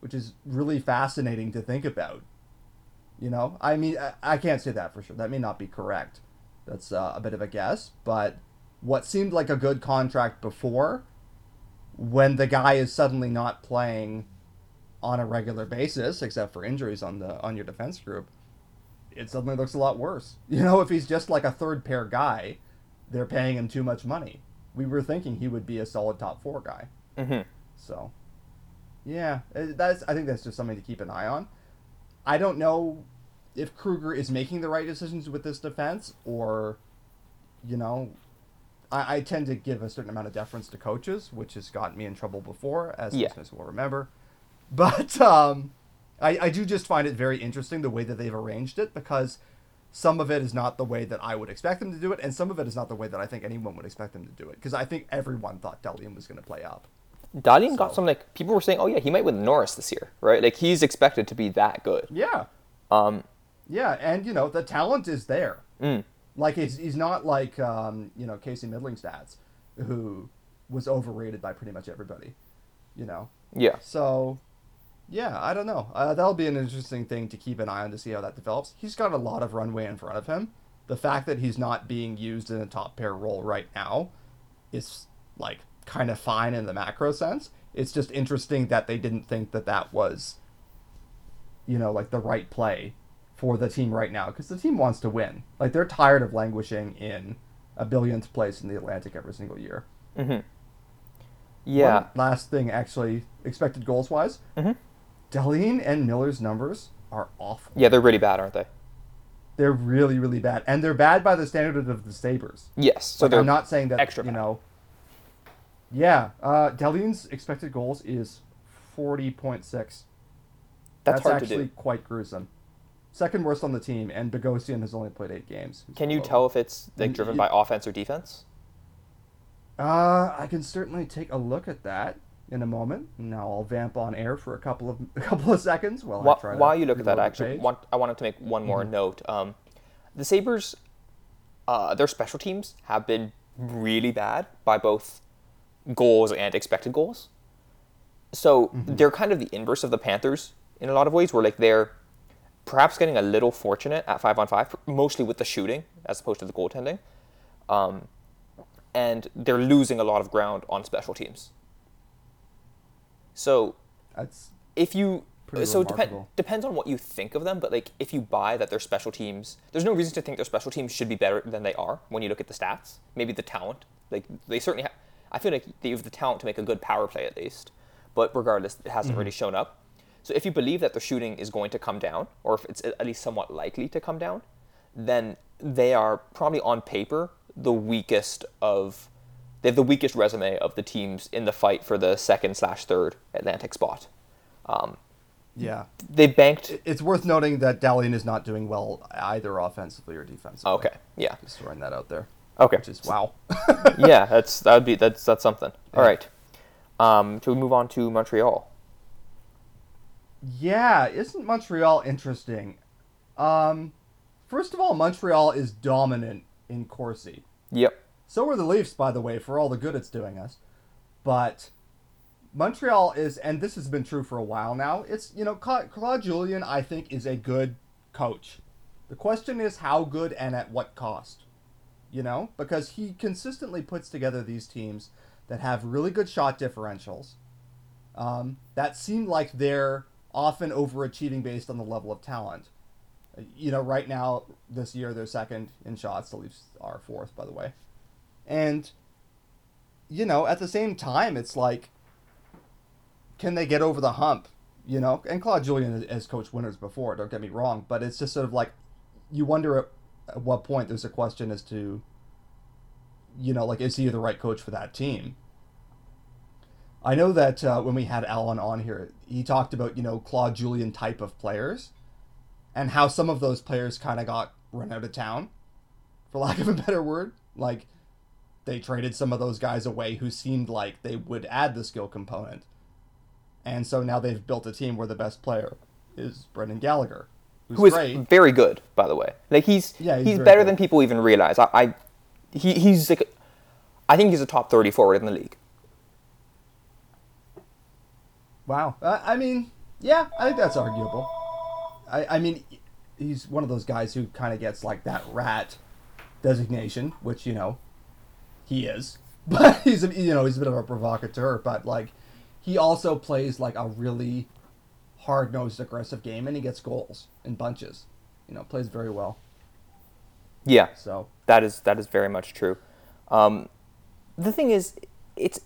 which is really fascinating to think about. You know, I mean, I, I can't say that for sure. That may not be correct. That's uh, a bit of a guess. But what seemed like a good contract before, when the guy is suddenly not playing on a regular basis, except for injuries on the on your defense group, it suddenly looks a lot worse. <laughs> You know, if he's just like a third pair guy, they're paying him too much money. We were thinking he would be a solid top four guy. hmm So, yeah, uh, that's. I think that's just something to keep an eye on. I don't know if Krueger is making the right decisions with this defense, or, you know, I, I tend to give a certain amount of deference to coaches, which has gotten me in trouble before, as Yeah. listeners will remember. But um, I, I do just find it very interesting the way that they've arranged it because some of it is not the way that I would expect them to do it, and some of it is not the way that I think anyone would expect them to do it. Because I think everyone thought Dahlin was going to play up. Got So- some like people were saying, oh yeah, he might win Norris this year, right? Like he's expected to be that good. Yeah. Um, Yeah, and you know the talent is there. mm, Like he's, he's not like um, you know Casey Mittelstadt, who was overrated by pretty much everybody. You know, yeah, so yeah, I don't know. Uh, that'll be an interesting thing to keep an eye on to see how that develops. He's got a lot of runway in front of him. The fact that he's not being used in a top pair role right now is like kind of fine in the macro sense. It's just interesting that they didn't think that that was, you know, like the right play for the team right now because the team wants to win. Like they're tired of languishing in a billionth place in the Atlantic every single year. yeah. One last thing, actually, expected goals wise, Mhm. Dahlin and Miller's numbers are awful. Yeah, they're really bad, aren't they? They're really, really bad, and they're bad by the standard of the Sabres. Yes. So Like, they're I'm not saying that extra you bad. know. Yeah, uh, Dahlin's expected goals is forty point six. That's, hard actually quite gruesome. Second worst on the team, and Bogosian has only played eight games. Can you below. tell if it's like driven by offense or defense? Uh, I can certainly take a look at that in a moment. Now I'll vamp on air for a couple of <laughs> a couple of seconds while I While, try while you look at that, I actually want I wanted to make one more note. Um, the Sabres, uh, their special teams have been really bad by both goals and expected goals. So they're kind of the inverse of the Panthers in a lot of ways, where like they're perhaps getting a little fortunate at five on five, mostly with the shooting as opposed to the goaltending, um, and they're losing a lot of ground on special teams. So That's if you so depend, depends on what you think of them but like if you buy that their special teams there's no reason to think their special teams should be better than they are when you look at the stats maybe the talent like they certainly have i feel like they have the talent to make a good power play at least but regardless it hasn't Mm-hmm. really shown up So if you believe that the shooting is going to come down, or if it's at least somewhat likely to come down, then they are probably on paper the weakest of they have the weakest resume of the teams in the fight for the second slash third Atlantic spot. Um, Yeah. they banked. It's worth noting that Dahlin is not doing well either offensively or defensively. Okay, yeah, Just throwing that out there. Okay, Which is wow. <laughs> yeah. That's that would be that's that's something. All right. Um, should we move on to Montreal? yeah, isn't Montreal interesting? Um, first of all, Montreal is dominant in Corsi. Yep. So are the Leafs, by the way, for all the good it's doing us. But Montreal is, and this has been true for a while now. It's you know Cla- Claude Julien, I think, is a good coach. The question is how good and at what cost. You know, because he consistently puts together these teams that have really good shot differentials. Um, that seem like they're often overachieving based on the level of talent. Uh, You know, right now this year they're second in shots. The Leafs are fourth, by the way. And you know, at the same time, it's like, can they get over the hump? You know, and Claude Julien has coached winners before. Don't get me wrong, but it's just sort of like, you wonder at, at what point there's a question as to, you know, like is he the right coach for that team? I know that uh, when we had Alan on here, he talked about you know Claude Julien type of players, and how some of those players kind of got run out of town, for <laughs> lack of a better word. Like they traded some of those guys away who seemed like they would add the skill component. And so now they've built a team where the best player is Brendan Gallagher, Who is great. very good, by the way. Like he's Yeah, he's, he's better good. than people even realize. I, I he, he's like, I think he's a top thirty forward in the league. Wow. Uh, I mean, yeah, I think that's arguable. I, I mean, he's one of those guys who kind of gets like that rat designation, which you know, he is. <laughs> But he's a, you know he's a bit of a provocateur, but like he also plays like a really hard nosed aggressive game, and he gets goals in bunches. You know, plays very well. Yeah, So that is that is very much true. Um, the thing is, it's.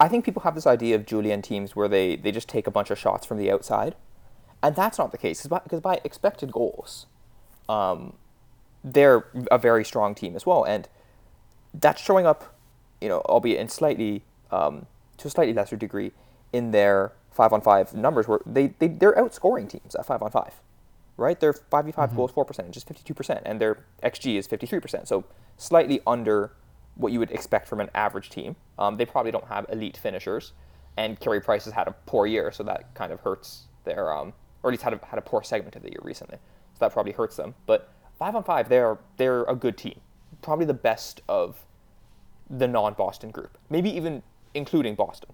I think people have this idea of Julien teams where they, they just take a bunch of shots from the outside, and that's not the case. Because by, expected goals, um, they're a very strong team as well, and that's showing up, you know, albeit in slightly um, to a slightly lesser degree, in their five on five numbers where they, they they're outscoring teams at five on five, right? Their five v five goals for percentage is fifty two percent, and their xG is fifty three percent. So slightly under what you would expect from an average team. Um, they probably don't have elite finishers, and Carey Price has had a poor year, so that kind of hurts their um, or at least had a, had a poor segment of the year recently, so that probably hurts them. But five on five, they're they're a good team, probably the best of the non-Boston group, maybe even including Boston.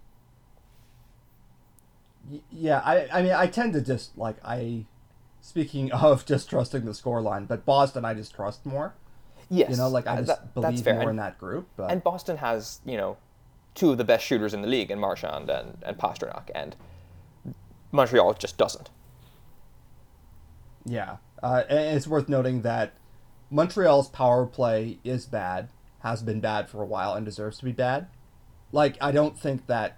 Yeah, I, I mean, I tend to just like I. Speaking <laughs> of just trusting the scoreline, but Boston, I just trust more. Yes, You know, like I uh, just that- believe more And- in that group. But And Boston has, you know, two of the best shooters in the league in Marchand and, and Pastrnak, and Montreal just doesn't. yeah, uh, and it's worth noting that Montreal's power play is bad, has been bad for a while, and deserves to be bad. Like I don't think that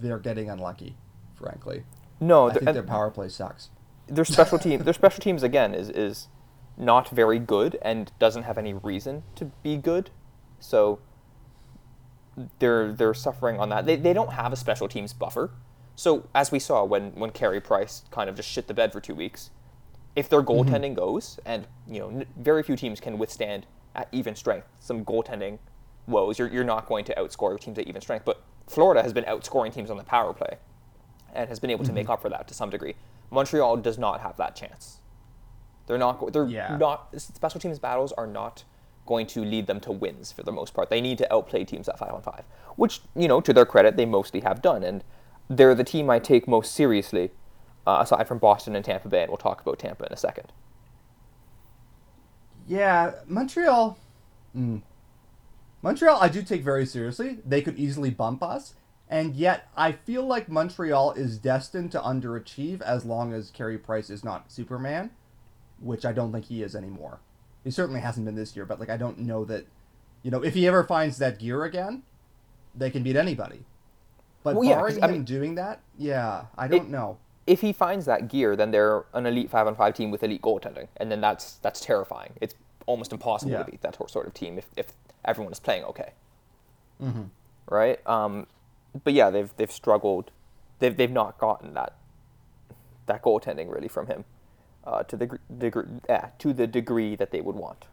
they're getting unlucky. Frankly, No, I think their power play sucks. their special <laughs> team, their special teams again is is not very good and doesn't have any reason to be good. So they're they're suffering on that. They, they don't have a special teams buffer. So as we saw when when Carey Price kind of just shit the bed for two weeks, if their mm-hmm. goaltending goes, and you know n- very few teams can withstand at even strength some goaltending woes, you're you're not going to outscore teams at even strength. But Florida has been outscoring teams on the power play, and has been able to make up for that to some degree. Montreal does not have that chance. They're not. They're Yeah. not. Special teams battles are not going to lead them to wins for the most part. They need to outplay teams at five on five, which you know, to their credit, they mostly have done, and they're the team I take most seriously, uh, aside from Boston and Tampa Bay. And we'll talk about Tampa in a second. Yeah, Montreal. Mm. Montreal, I do take very seriously. They could easily bump us, and yet I feel like Montreal is destined to underachieve as long as Carey Price is not Superman, which I don't think he is anymore. He certainly hasn't been this year, but like I don't know that, you know, if he ever finds that gear again, they can beat anybody. But Well, yeah, barring I mean- doing that, yeah, I don't know. if he finds that gear, then they're an elite five on five team with elite goaltending, and then that's that's terrifying. It's almost impossible Yeah. to beat that sort of team if, if everyone is playing okay, Mm-hmm. right? Um, but yeah, they've they've struggled. They've they've not gotten that that goaltending really from him uh, to the degree yeah, to the degree that they would want.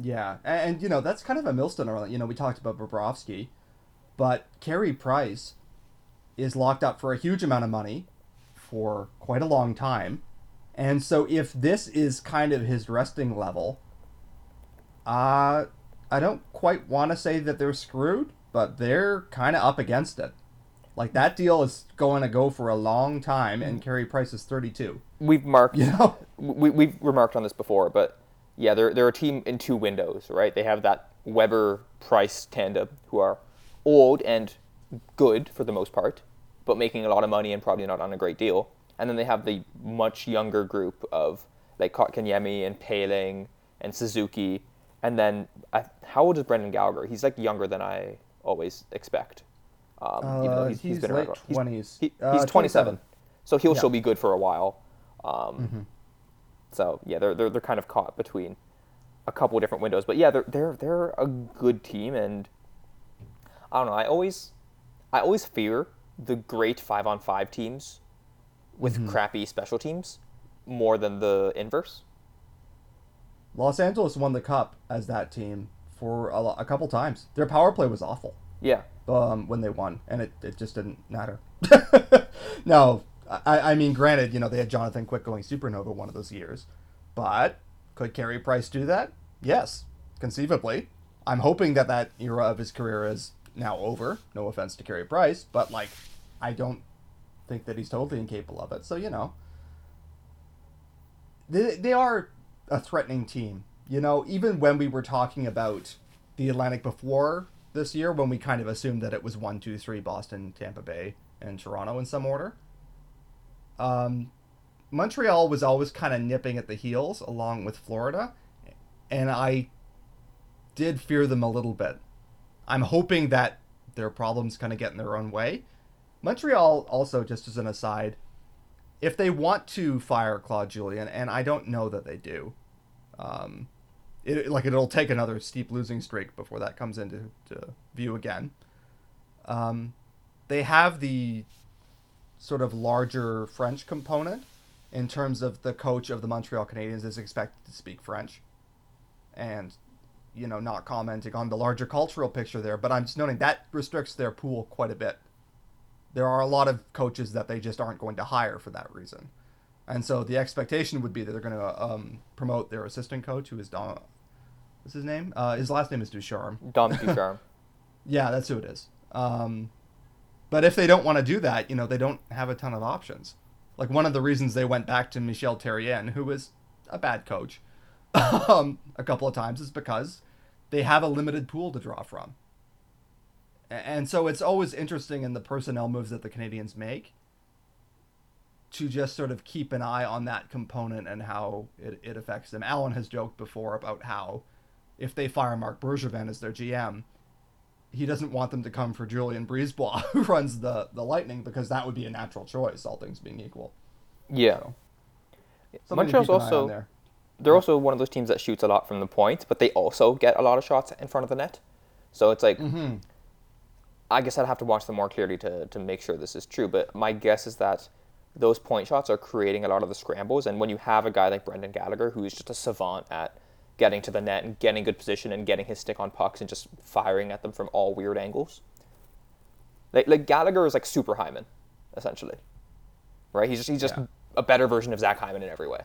Yeah, and, and you know that's kind of a millstone. early. You know, we talked about Bobrovsky, but Carey Price is locked up for a huge amount of money for quite a long time, and so if this is kind of his resting level, uh, I don't quite want to say that they're screwed, but they're kind of up against it. Like that deal is going to go for a long time, and Carey Price is thirty-two. We've marked You know. <laughs> we, we've remarked on this before, but yeah, they're, they're a team in two windows, right? They have that Weber Price tandem who are old and good for the most part, but making a lot of money and probably not on a great deal. And then they have the much younger group of like Kotkaniemi and Poehling and Suzuki. And then I, how old is Brendan Gallagher? He's like younger than I always expect. Um, even though Uh, he's, he's been late around. He's- 20s. he- Uh, he's 27. 27. So he'll Yeah. still be good for a while. Um, So yeah, they're, they're they're kind of caught between a couple different windows. But yeah, they're they're they're a good team, and I don't know. I always I always fear the great five on five teams with crappy special teams more than the inverse. Los Angeles won the cup as that team for a, a couple times. Their power play was awful Yeah, um, when they won, and it, it just didn't matter. <laughs> no, I, I mean, granted, you know, they had Jonathan Quick going supernova one of those years, but could Carey Price do that? Yes, conceivably. I'm hoping that that era of his career is now over. No offense to Carey Price, but like, I don't think that he's totally incapable of it. So you know, they they are a threatening team. You know, even when we were talking about the Atlantic before this year, when we kind of assumed that it was one, two, three, Boston, Tampa Bay, and Toronto in some order. Um, Montreal was always kind of nipping at the heels along with Florida, and I did fear them a little bit. I'm hoping that their problems kind of get in their own way. Montreal also, just as an aside, if they want to fire Claude Julien, and I don't know that they do, um, it, like it'll take another steep losing streak before that comes into to view again. Um, they have the sort of larger French component in terms of the coach of the Montreal Canadiens is expected to speak French, and you know not commenting on the larger cultural picture there. But I'm just noting that restricts their pool quite a bit. There are a lot of coaches that they just aren't going to hire for that reason. And so the expectation would be that they're going to um, promote their assistant coach, who is Don. His name? Uh, his last name is Ducharme. <laughs> Dom Ducharme. <laughs> Yeah, that's who it is. Um, but if they don't want to do that, you know, they don't have a ton of options. Like one of the reasons they went back to Michel Therrien, who was a bad coach, <laughs> um, a couple of times, is because they have a limited pool to draw from. And so it's always interesting in the personnel moves that the Canadiens make to just sort of keep an eye on that component and how it, it affects them. Alan has joked before about how if they fire Marc Bergevin as their GM, he doesn't want them to come for Julien Brisebois, <laughs> who runs the, the Lightning, because that would be a natural choice, all things being equal. Yeah. To Montreal's keep an eye on also there. they're also one of those teams that shoots a lot from the point, but they also get a lot of shots in front of the net. So it's like Mm-hmm. I guess I'd have to watch them more clearly to, to make sure this is true. But my guess is that those point shots are creating a lot of the scrambles. And when you have a guy like Brendan Gallagher, who is just a savant at getting to the net and getting good position and getting his stick on pucks and just firing at them from all weird angles, like, like Gallagher is like Super Hyman, essentially, right? He's just he's just Yeah. a better version of Zach Hyman in every way,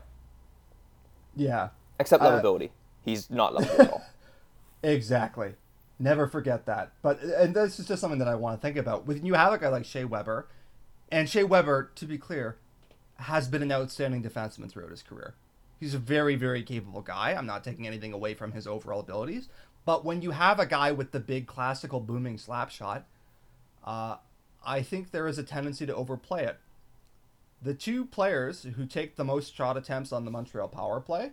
Yeah, except Uh, lovability. He's not lovable at all. <laughs> exactly. Never forget that. But and this is just something that I want to think about. When you have a guy like Shea Weber, and Shea Weber, to be clear, has been an outstanding defenseman throughout his career. He's a very, very capable guy. I'm not taking anything away from his overall abilities. But when you have a guy with the big classical booming slap shot, uh, I think there is a tendency to overplay it. The two players who take the most shot attempts on the Montreal power play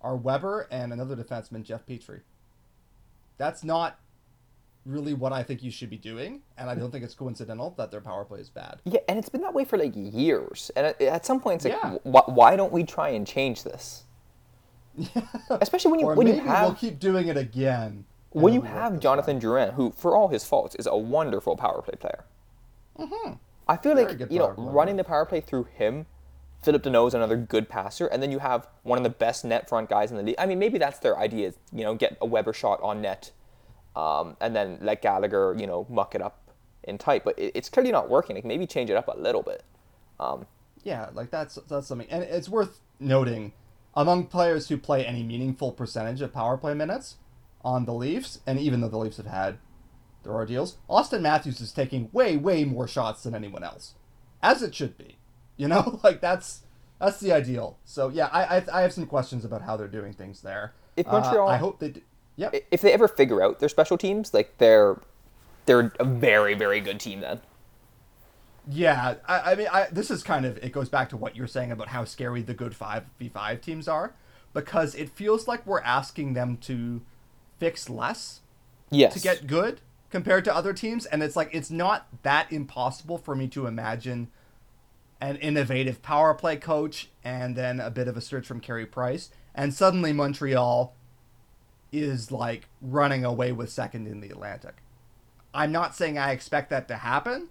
are Weber and another defenseman, Jeff Petry. That's not really what I think you should be doing, and I don't think it's coincidental that their power play is bad. Yeah, and it's been that way for like years. And at, some point, it's like, Yeah. wh- why don't we try and change this? Yeah. <laughs> Especially when you when you have we'll keep doing it again. when you have Jonathan time. Drouin, who for all his faults is a wonderful power play player. Mm-hmm. I feel Very like you know play. running the power play through him, Phillip Danault is another good passer, and then you have one of the best net front guys in the league. I mean, maybe that's their idea. is, You know, get a Weber shot on net, um, and then let Gallagher you know muck it up in tight. But it, it's clearly not working. Like maybe change it up a little bit. Um, Yeah, like that's that's something, and it's worth noting among players who play any meaningful percentage of power play minutes on the Leafs, and even though the Leafs have had their ordeals, Auston Matthews is taking way way more shots than anyone else, as it should be. You know, <laughs> like that's that's the ideal. So yeah, I I, I have some questions about how they're doing things there. If Uh, Montreal- I hope they. Do, yep. if they ever figure out their special teams, like they're they're a very very good team then. Yeah, I, I mean, I, this is kind of it goes back to what you're saying about how scary the good five v five teams are, because it feels like we're asking them to fix less Yes. to get good compared to other teams, and it's like it's not that impossible for me to imagine an innovative power play coach and then a bit of a search from Carey Price, and suddenly Montreal is like running away with second in the Atlantic. I'm not saying I expect that to happen.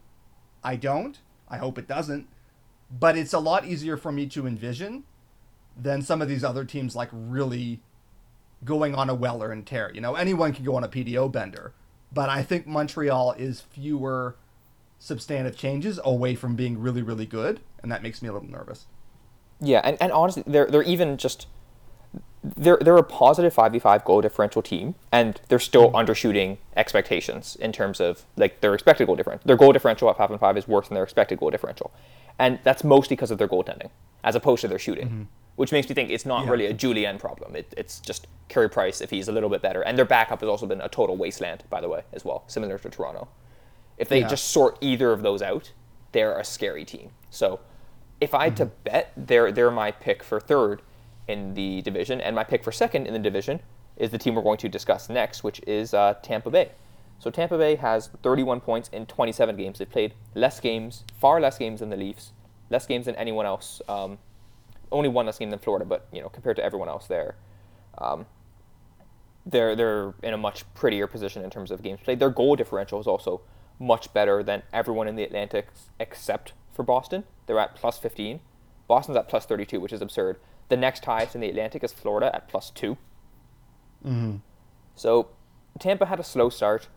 I don't. I hope it doesn't. But it's a lot easier for me to envision than some of these other teams like really going on a weller and tear. You know, anyone can go on a PDO bender, but I think Montreal is fewer substantive changes away from being really, really good, and that makes me a little nervous. Yeah, and, and honestly, they're they're even just they're they're a positive five v five goal differential team, and they're still mm-hmm. undershooting expectations in terms of like their expected goal differential. Their goal differential at five and five is worse than their expected goal differential, and that's mostly because of their goaltending as opposed to their shooting, mm-hmm. which makes me think it's not Yeah. really a Julien problem. It, it's just Carey Price if he's a little bit better, and their backup has also been a total wasteland, by the way, as well, similar to Toronto. If they Yeah. just sort either of those out, they're a scary team. So if I had to mm-hmm. bet, they're they're my pick for third in the division, and my pick for second in the division is the team we're going to discuss next, which is uh, Tampa Bay. So Tampa Bay has 31 points in 27 games. They've played less games, far less games than the Leafs, less games than anyone else. Um, only one less game than Florida, but you know compared to everyone else there, um, they're they're in a much prettier position in terms of games played. Their goal differential is also much better than everyone in the Atlantic except for Boston. They're at plus 15. Boston's at plus 32, which is absurd. The next highest in the Atlantic is Florida at plus 2. So Tampa had a slow start.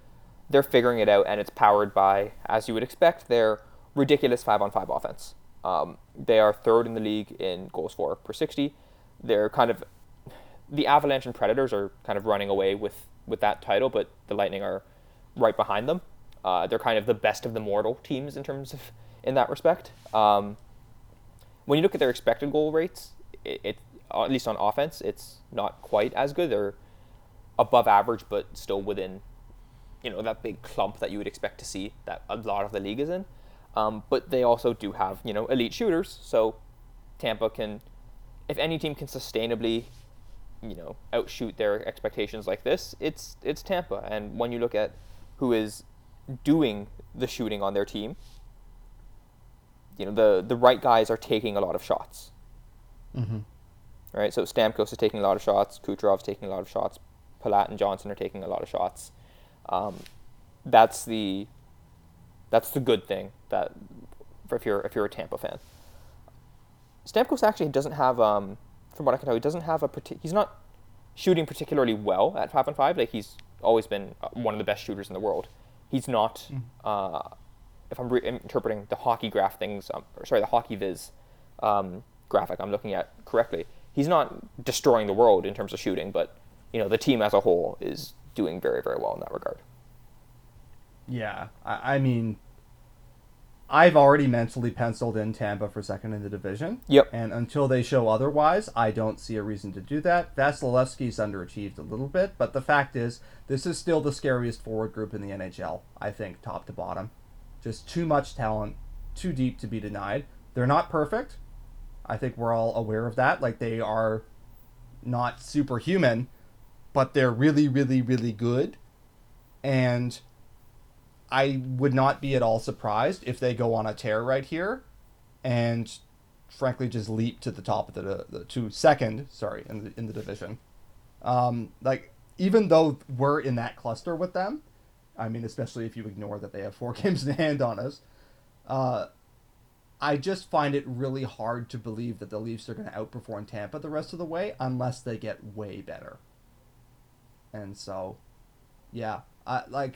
They're figuring it out, and it's powered by, as you would expect, their ridiculous five on five offense. Um, they are third in the league in goals for per 60. They're kind of the Avalanche and Predators are kind of running away with, with that title, but the Lightning are right behind them. Uh, they're kind of the best of the mortal teams in terms of in that respect. Um, when you look at their expected goal rates, it, it at least on offense, it's not quite as good. They're above average, but still within, you know, that big clump that you would expect to see that a lot of the league is in. Um, but they also do have, you know, elite shooters. So Tampa can, if any team can sustainably, you know, outshoot their expectations like this, it's it's Tampa. And when you look at who is doing the shooting on their team, you know, the the right guys are taking a lot of shots. Mm-hmm. Right, so Stamkos is taking a lot of shots. Kucherov's taking a lot of shots. Palat and Johnson are taking a lot of shots. Um, that's the that's the good thing that for if you're if you're a Tampa fan. Stamkos actually doesn't have, um, from what I can tell, he doesn't have a parti- he's not shooting particularly well at five and five. Like he's always been uh, one of the best shooters in the world. He's not. Uh, if I'm re- interpreting the hockey graph things, um, or sorry, the hockey viz um, graphic I'm looking at correctly, he's not destroying the world in terms of shooting, but you know the team as a whole is doing very very well in that regard. Yeah, I, I mean, I've already mentally penciled in Tampa for second in the division. Yep. And until they show otherwise, I don't see a reason to do that. Vasilevskiy's underachieved a little bit, but the fact is, this is still the scariest forward group in the NHL, I think, top to bottom. Just too much talent, too deep to be denied. They're not perfect. I think we're all aware of that. Like, they are not superhuman, but they're really, really, really good. And I would not be at all surprised if they go on a tear right here and frankly just leap to the top of the, the to second, sorry, in the in the division. Um, like even though we're in that cluster with them, I mean, especially if you ignore that they have four <laughs> games in hand on us, uh, I just find it really hard to believe that the Leafs are going to outperform Tampa the rest of the way unless they get way better. And so, yeah, I like.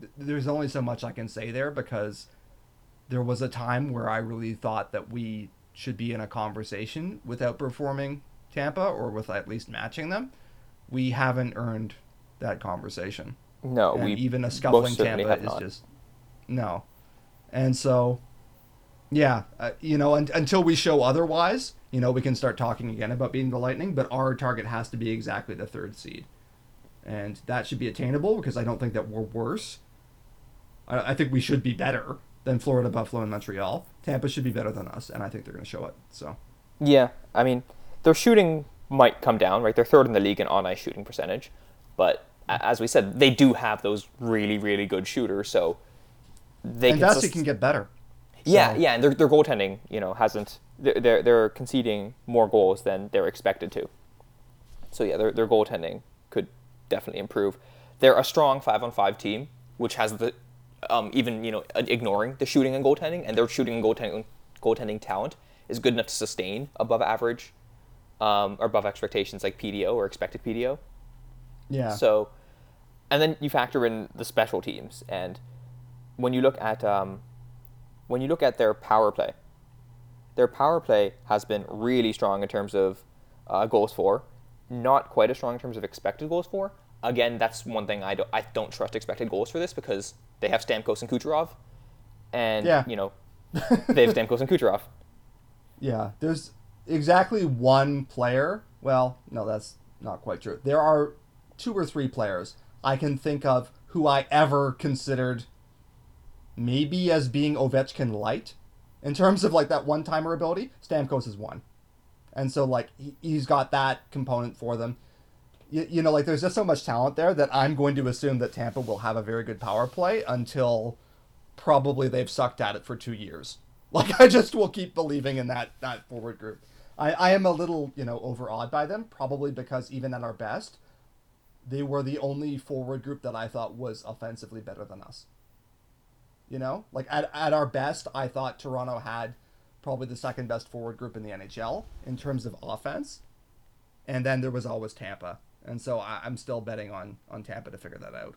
th- There's only so much I can say there because there was a time where I really thought that we should be in a conversation with outperforming Tampa or with at least matching them. We haven't earned that conversation. No, and we even a scuffling Tampa is not. just no. And so, yeah, uh, you know, un- until we show otherwise, you know, we can start talking again about beating the Lightning. But our target has to be exactly the third seed, and that should be attainable because I don't think that we're worse. I, I think we should be better than Florida, Buffalo, and Montreal. Tampa should be better than us, and I think they're going to show it. So, Yeah, I mean, their shooting might come down, right? They're third in the league in on ice shooting percentage, but as we said, they do have those really, really good shooters. So they and can, sus- can get better. Yeah, So- yeah, and their their goaltending, you know, hasn't they're, they're they're conceding more goals than they're expected to. So yeah, their their goaltending could definitely improve. They're a strong five on five team, which has the um, even you know ignoring the shooting and goaltending, and their shooting and goaltending goaltending talent is good enough to sustain above average um, or above expectations like PDO or expected PDO. Yeah. So, and then you factor in the special teams, and when you look at um, when you look at their power play, their power play has been really strong in terms of uh, goals for, not quite as strong in terms of expected goals for. Again, that's one thing I don't I don't trust expected goals for this because they have Stamkos and Kucherov, and Yeah. you know they have Stamkos and Kucherov. <laughs> Yeah, there's exactly one player. Well, no, that's not quite true. There are two or three players I can think of who I ever considered maybe as being Ovechkin light in terms of like that one timer ability. Stamkos is one. And so, like, he, he's got that component for them. You, you know, like, there's just so much talent there that I'm going to assume that Tampa will have a very good power play until probably they've sucked at it for two years. <laughs> Like I just will keep believing in that that forward group. I, I am a little you know overawed by them, probably because even at our best, they were the only forward group that I thought was offensively better than us. You know, like at at our best, I thought Toronto had probably the second best forward group in the NHL in terms of offense, and then there was always Tampa, and so I, I'm still betting on on Tampa to figure that out.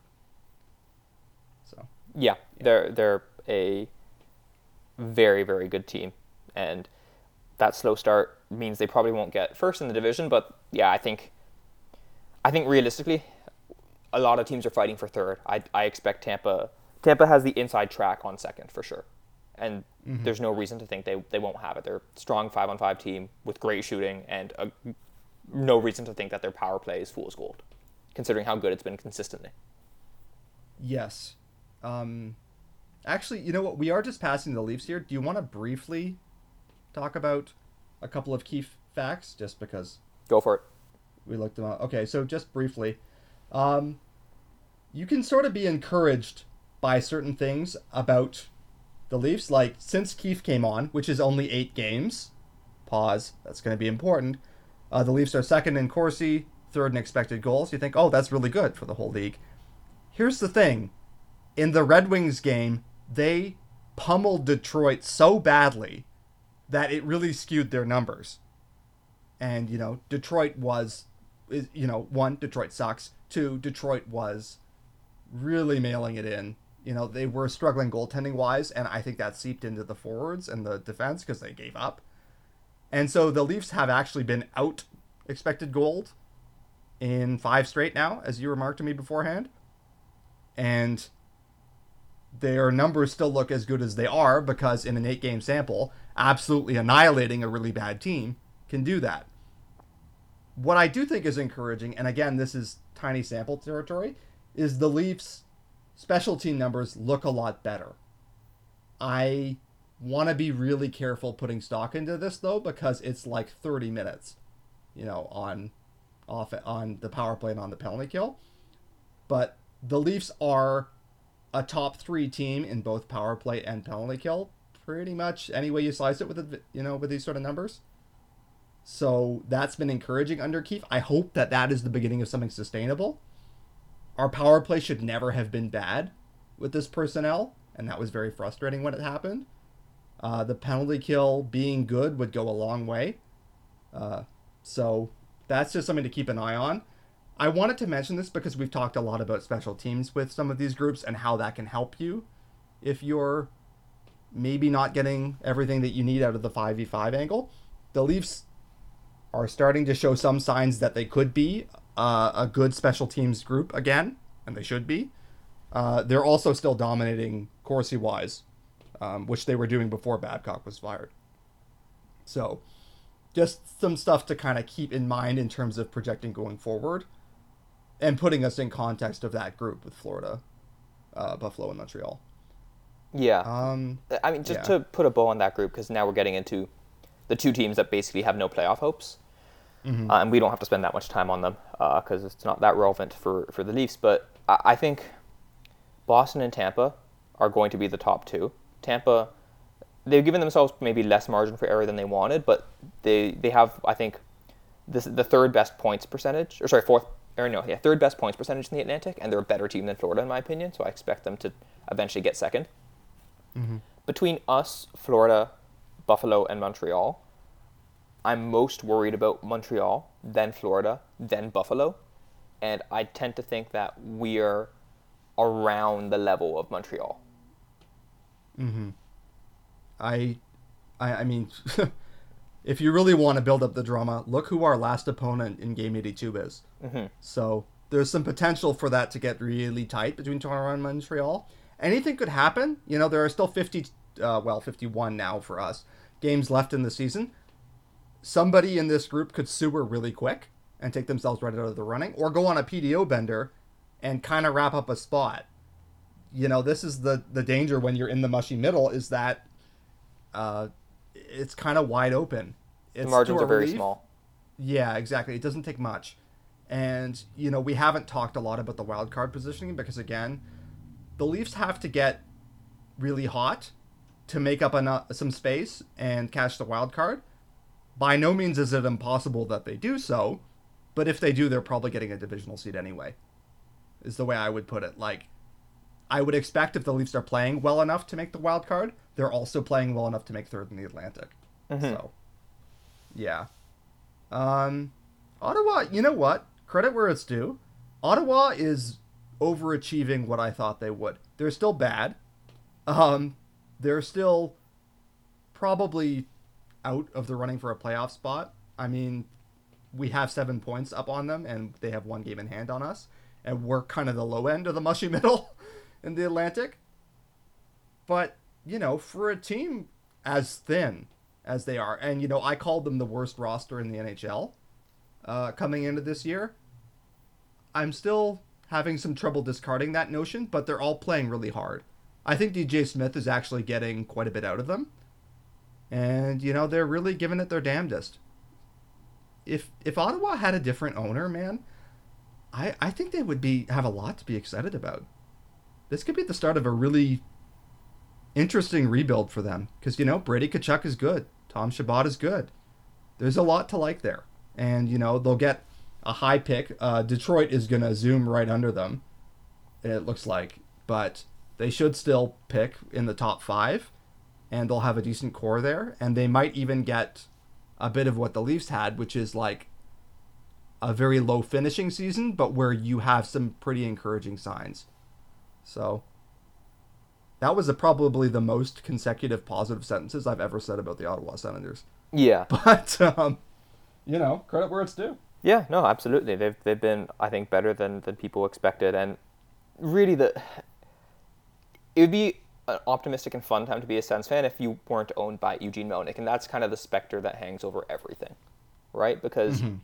So. Yeah, they're they're a very very good team, and that slow start means they probably won't get first in the division. But yeah, I think I think realistically, a lot of teams are fighting for third. I I expect Tampa Tampa has the inside track on second for sure, and there's no reason to think they they won't have it. They're a strong five on five team with great shooting and a, no reason to think that their power play is fool's gold, considering how good it's been consistently. Yes. Um, actually, you know what? We are just passing the Leafs here. Do you want to briefly talk about a couple of key f- facts, just because Go for it. we looked them up? Okay, so just briefly, um, you can sort of be encouraged by certain things about the Leafs. Like since Keefe came on, which is only eight games. Pause. That's going to be important. Uh, the Leafs are second in Corsi, third in expected goals. You think, oh, that's really good for the whole league. Here's the thing in the Red Wings game, they pummeled Detroit so badly that it really skewed their numbers. And, you know, Detroit was, you know, one, Detroit sucks. Two, Detroit was really mailing it in. You know, they were struggling goaltending wise, and I think that seeped into the forwards and the defense because they gave up. And so the Leafs have actually been out expected gold in five straight now, as you remarked to me beforehand. And their numbers still look as good as they are because in an eight game sample, absolutely annihilating a really bad team can do that. What I do think is encouraging, and again, this is tiny sample territory, is the Leafs' special team numbers look a lot better. I want to be really careful putting stock into this though because it's like 30 minutes, you know, on off on the power play and on the penalty kill. But the Leafs are a top three team in both power play and penalty kill, pretty much any way you slice it with the, you know with these sort of numbers. So that's been encouraging under Keefe. I hope that that is the beginning of something sustainable. Our power play should never have been bad with this personnel, and that was very frustrating when it happened. Uh, the penalty kill being good would go a long way. Uh, so that's just something to keep an eye on. I wanted to mention this because we've talked a lot about special teams with some of these groups and how that can help you if you're maybe not getting everything that you need out of the 5v5 angle. The Leafs are starting to show some signs that they could be uh, a good special teams group again, and they should be. Uh, they're also still dominating Corsi wise, um, which they were doing before Babcock was fired. So, just some stuff to kind of keep in mind in terms of projecting going forward and putting us in context of that group with Florida, uh, Buffalo, and Montreal. Yeah. Um, I mean, just yeah. to put a bow on that group, because now we're getting into the two teams that basically have no playoff hopes. Mm-hmm. Uh, and we don't have to spend that much time on them because it's not that relevant for, for the Leafs. But I, I think Boston and Tampa are going to be the top two. Tampa, they've given themselves maybe less margin for error than they wanted, but they, they have, I think, this, the third best points percentage, or sorry, fourth, or no, yeah, third best points percentage in the Atlantic, and they're a better team than Florida, in my opinion, so I expect them to eventually get 2nd Between us, Florida, Buffalo, and Montreal, I'm most worried about Montreal, then Florida, then Buffalo, and I tend to think that we're around the level of Montreal. Mhm. I, I, I mean, <laughs> if you really want to build up the drama, look who our last opponent in Game 82 is. Mm-hmm. So there's some potential for that to get really tight between Toronto and Montreal. Anything could happen. You know, there are still 50, uh, well, 51 now for us games left in the season. Somebody in this group could sewer really quick and take themselves right out of the running, or go on a PDO bender and kind of wrap up a spot. You know, this is the the danger when you're in the mushy middle is that uh, it's kind of wide open. It's The margins are very relief. small. Yeah, exactly. It doesn't take much. And, you know, we haven't talked a lot about the wild card positioning because, again, the Leafs have to get really hot to make up enough, some space and catch the wild card. By no means is it impossible that they do so, but if they do, they're probably getting a divisional seed anyway, is the way I would put it. Like, I would expect if the Leafs are playing well enough to make the wild card, they're also playing well enough to make third in the Atlantic. So, yeah. Um, Ottawa, you know what? Credit where it's due. Ottawa is overachieving what I thought they would. They're still bad. Um, they're still probably out of the running for a playoff spot. I mean, we have seven points up on them, and they have one game in hand on us, and we're kind of the low end of the mushy <laughs> middle in the Atlantic. But you know, for a team as thin as they are, and you know, I called them the worst roster in the NHL uh, coming into this year. I'm still having some trouble discarding that notion, but they're all playing really hard. I think DJ Smith is actually getting quite a bit out of them, and you know, they're really giving it their damnedest. If if Ottawa had a different owner, man, I I think they would be have a lot to be excited about. This could be the start of a really interesting rebuild for them because you know Brady Tkachuk is good, Tom Chabot is good. There's a lot to like there, and you know they'll get a high pick. Uh, Detroit is gonna zoom right under them. It looks like, but they should still pick in the top five, and they'll have a decent core there, and they might even get a bit of what the Leafs had, which is like a very low finishing season, but where you have some pretty encouraging signs. So that was a, probably the most consecutive positive sentences I've ever said about the Ottawa Senators. Yeah. <laughs> But um, you know, credit where it's due. Yeah, no, absolutely. They've they've been, I think, better than than people expected, and really the it would be an optimistic and fun time to be a Sens fan if you weren't owned by Eugene Melnyk, and that's kind of the specter that hangs over everything, right? Because mm-hmm.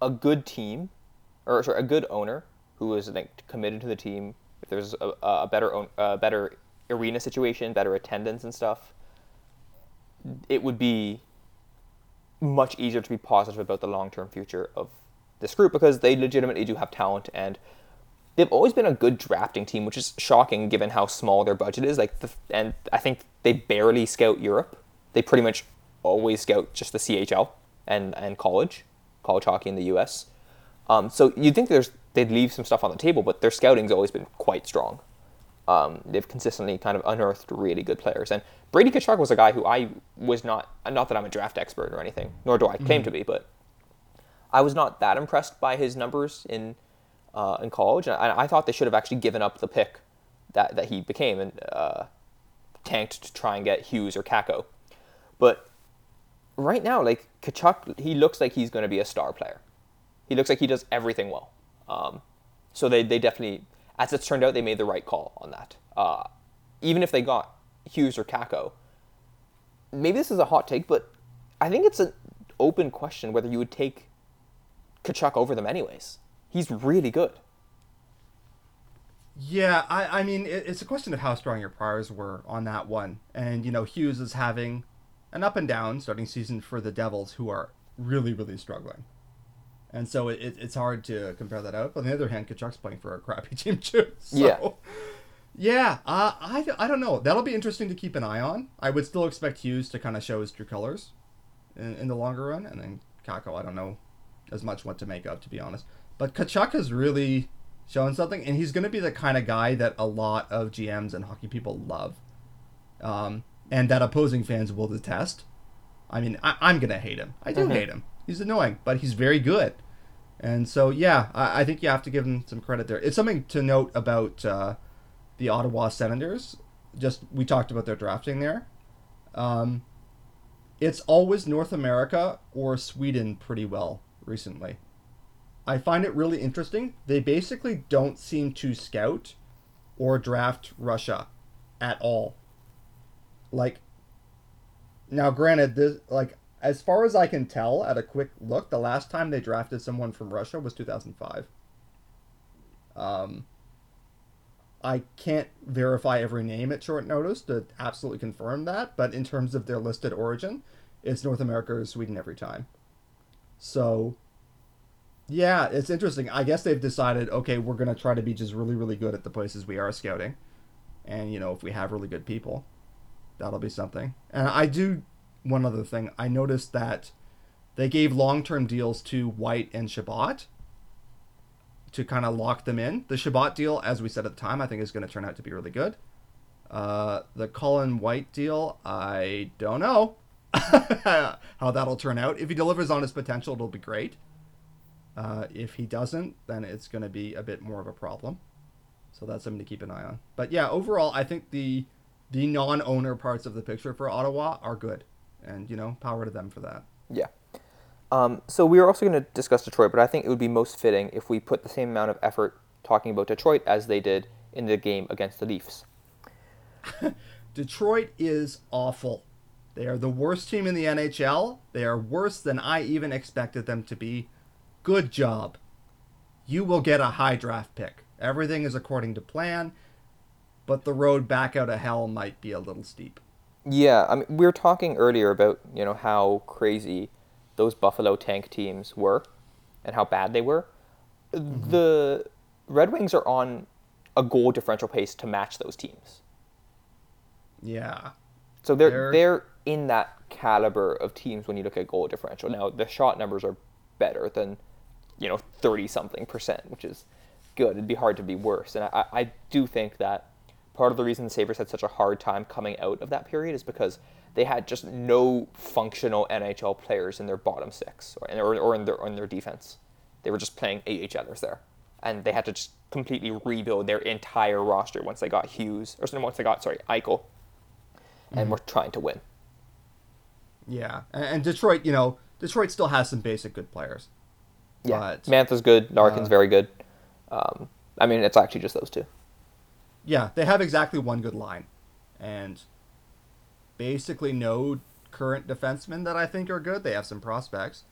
a good team, or sorry, a good owner who is like committed to the team. If there's a, a better own, a better arena situation, better attendance and stuff, it would be much easier to be positive about the long term future of this group because they legitimately do have talent and they've always been a good drafting team, which is shocking given how small their budget is. Like, the, and I think they barely scout Europe. They pretty much always scout just the CHL and and college, college hockey in the U.S. Um, so you'd think there's they'd leave some stuff on the table, but their scouting's always been quite strong. Um, they've consistently kind of unearthed really good players, and Brady Tkachuk was a guy who I was not not that I'm a draft expert or anything, nor do I claim mm-hmm. to be, but I was not that impressed by his numbers in uh, in college, and I, I, thought they should have actually given up the pick that that he became and uh, tanked to try and get Hughes or Kakko. But right now, like Tkachuk, he looks like he's going to be a star player. He looks like he does everything well. Um, so they, they definitely, as it's turned out, they made the right call on that. Uh, even if they got Hughes or Kakko, maybe this is a hot take, but I think it's an open question whether you would take Tkachuk over them anyways. He's really good. Yeah, I, I mean, it, it's a question of how strong your priors were on that one. And, you know, Hughes is having an up and down starting season for the Devils, who are really, really struggling. And so it, it's hard to compare that out. But on the other hand, Tkachuk's playing for a crappy <laughs> team too. So, yeah. Yeah, uh, I, I don't know. That'll be interesting to keep an eye on. I would still expect Hughes to kind of show his true colors in, in the longer run. And then Kakko, I don't know as much what to make of, to be honest. But Tkachuk has really shown something. And he's going to be the kind of guy that a lot of GMs and hockey people love. Um, and that opposing fans will detest. I mean, I, am going to hate him. I do mm-hmm. hate him. He's annoying, but he's very good. And so, yeah, I, I, think you have to give him some credit there. It's something to note about uh, the Ottawa Senators. Just we talked about their drafting there. Um, it's always North America or Sweden pretty well recently. I find it really interesting. They basically don't seem to scout or draft Russia at all. Like, now granted, this like as far as I can tell at a quick look, the last time they drafted someone from Russia was 2005. Um, I can't verify every name at short notice to absolutely confirm that, but in terms of their listed origin, it's North America or Sweden every time. So, yeah, it's interesting. I guess they've decided, okay, we're to try to be just really, really good at the places we are scouting. And, you know, if we have really good people, that'll be something. And I do one other thing. I noticed that they gave long term deals to White and Chabot to kind of lock them in. The Chabot deal, as we said at the time, I think is going to turn out to be really good. Uh, the Colin White deal, I don't know <laughs> how that'll turn out. If he delivers on his potential, it'll be great. Uh, if he doesn't, then it's going to be a bit more of a problem. So that's something to keep an eye on. But yeah, overall, I think the the non-owner parts of the picture for Ottawa are good and you know, power to them for that. Yeah. Um, so we are also going to discuss Detroit, but I think it would be most fitting if we put the same amount of effort talking about Detroit as they did in the game against the Leafs. <laughs> Detroit is awful. They are the worst team in the NHL. They are worse than I even expected them to be. Good job. You will get a high draft pick. Everything is according to plan, but the road back out of hell might be a little steep. Yeah, I mean, we were talking earlier about you know how crazy those Buffalo tank teams were, and how bad they were. Mm-hmm. The Red Wings are on a goal differential pace to match those teams. Yeah. So they're they're, they're in that caliber of teams when you look at goal differential. Now the shot numbers are better than, you know, thirty something percent, which is good. It'd be hard to be worse, and I, I do think that part of the reason the Sabres had such a hard time coming out of that period is because they had just no functional NHL players in their bottom six or, or, or in, their, or in their defense. They were just playing AHLers there. And they had to just completely rebuild their entire roster once they got Hughes, or once they got, sorry, Eichel, and mm-hmm. were trying to win. Yeah. And Detroit, you know, Detroit still has some basic good players. Yeah. But, Mantha's good. Larkin's uh, very good. Um, I mean, it's actually just those two yeah, they have exactly one good line, and basically no current defensemen that I think are good. They have some prospects,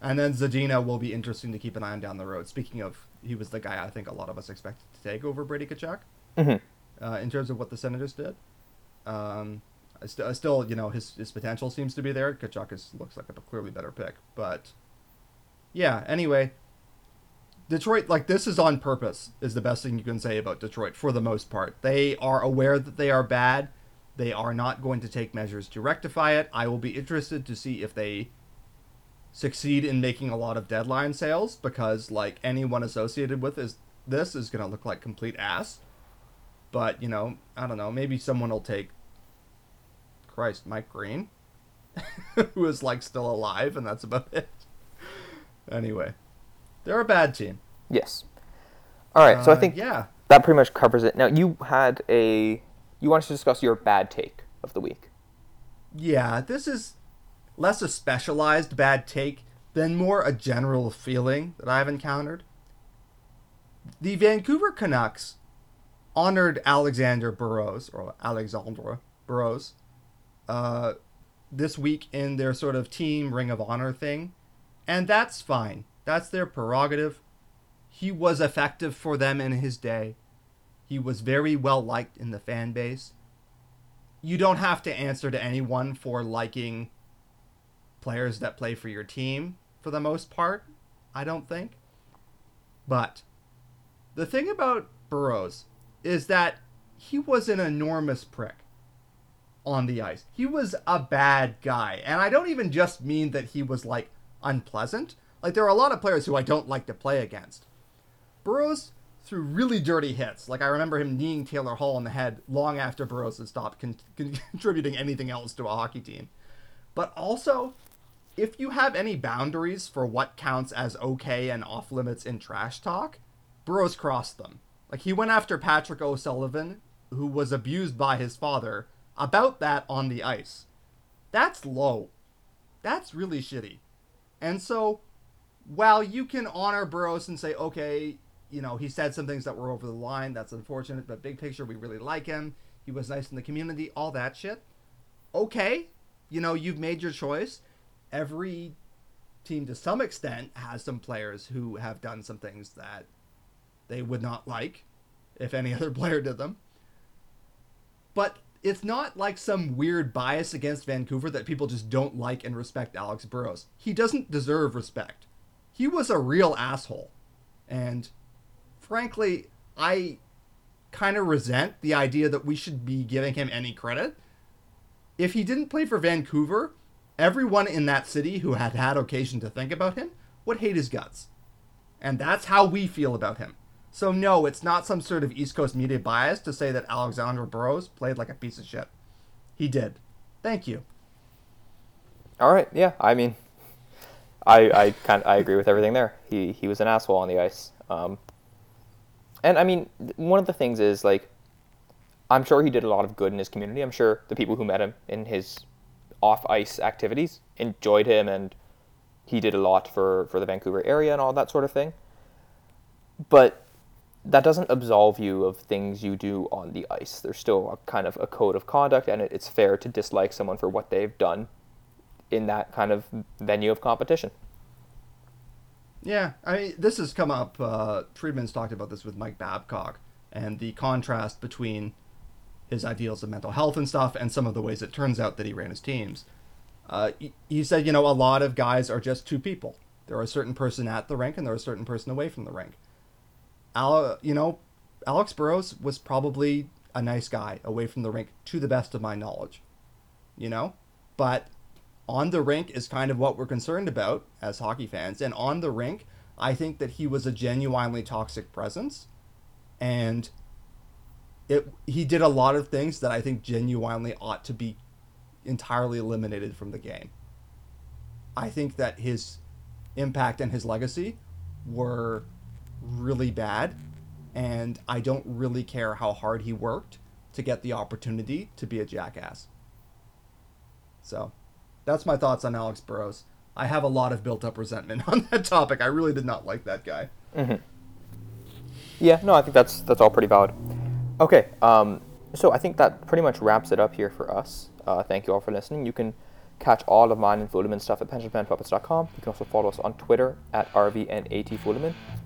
and then Zadina will be interesting to keep an eye on down the road. Speaking of, he was the guy I think a lot of us expected to take over Brady Tkachuk, mm-hmm. uh, in terms of what the Senators did. Um, I, st- I still, you know, his his potential seems to be there. Tkachuk is looks like a clearly better pick, but yeah. Anyway, Detroit, like this is on purpose, is the best thing you can say about Detroit for the most part. They are aware that they are bad. They are not going to take measures to rectify it. I will be interested to see if they succeed in making a lot of deadline sales because, like, anyone associated with is this is going to look like complete ass. But you know, I don't know. Maybe someone will take Christ, Mike Green, <laughs> who is like still alive, and that's about it. Anyway, they're a bad team. Yes. All right. so I Uh, think yeah. that pretty much covers it. Now you had a you wanted to discuss your bad take of the week. Yeah, this is less a specialized bad take than more a general feeling that I've encountered. The Vancouver Canucks honored Alexander Burrows, or Alexandra Burrows, uh, this week in their sort of team Ring of Honor thing. And that's fine. That's their prerogative. He was effective for them in his day. He was very well liked in the fan base you don't have to answer to anyone for liking players that play for your team for the most part, I don't think. But the thing about Burrows is that he was an enormous prick on the ice. He was a bad guy. And I don't even just mean that he was like unpleasant. Like there are a lot of players who I don't like to play against. Burrows threw really dirty hits. Like I remember him kneeing Taylor Hall in the head long after Burrows had stopped con- con- <laughs> contributing anything else to a hockey team. But also, if you have any boundaries for what counts as okay and off limits in trash talk, Burrows crossed them. Like he went after Patrick O'Sullivan, who was abused by his father, about that on the ice. That's low. That's really shitty. And so, while you can honor Burrows and say, okay, you know, he said some things that were over the line, that's unfortunate, but big picture, we really like him. He was nice in the community, all that shit. Okay, you know, you've made your choice. Every team, to some extent, has some players who have done some things that they would not like if any <laughs> other player did them. But it's not like some weird bias against Vancouver that people just don't like and respect Alex Burrows. He doesn't deserve respect. He was a real asshole. And frankly, I kind of resent the idea that we should be giving him any credit. If he didn't play for Vancouver, everyone in that city who had had occasion to think about him would hate his guts. And that's how we feel about him. So, no, it's not some sort of East Coast media bias to say that Alexander Burrows played like a piece of shit. He did. Thank you. All right. Yeah. I mean, I I kind I agree with everything there. He he was an asshole on the ice. Um, and I mean, one of the things is like, I'm sure he did a lot of good in his community. I'm sure the people who met him in his off ice activities enjoyed him, and he did a lot for for the Vancouver area and all that sort of thing. But that doesn't absolve you of things you do on the ice. There's still a kind of a code of conduct, and it, it's fair to dislike someone for what they've done in that kind of venue of competition. Yeah, I mean, this has come up. Uh, Friedman's talked about this with Mike Babcock and the contrast between his ideals of mental health and stuff and some of the ways it turns out that he ran his teams. Uh, he, he said, you know, a lot of guys are just two people. There are a certain person at the rink and there are a certain person away from the rink. You know, Alex Burrows was probably a nice guy away from the rink to the best of my knowledge. You know, but on the rink is kind of what we're concerned about as hockey fans. And on the rink, I think that he was a genuinely toxic presence. And it he did a lot of things that I think genuinely ought to be entirely eliminated from the game. I think that his impact and his legacy were really bad. And I don't really care how hard he worked to get the opportunity to be a jackass. So that's my thoughts on Alex Burrows. I have a lot of built up resentment <laughs> on that topic. I really did not like that guy. Yeah, no, I think that's that's all pretty valid. Okay, um, so I think that pretty much wraps it up here for us. Uh, thank you all for listening. You can catch all of mine and Fulemin stuff at pensionplanpuppets.com. You can also follow us on Twitter at RV and AT Fulemin,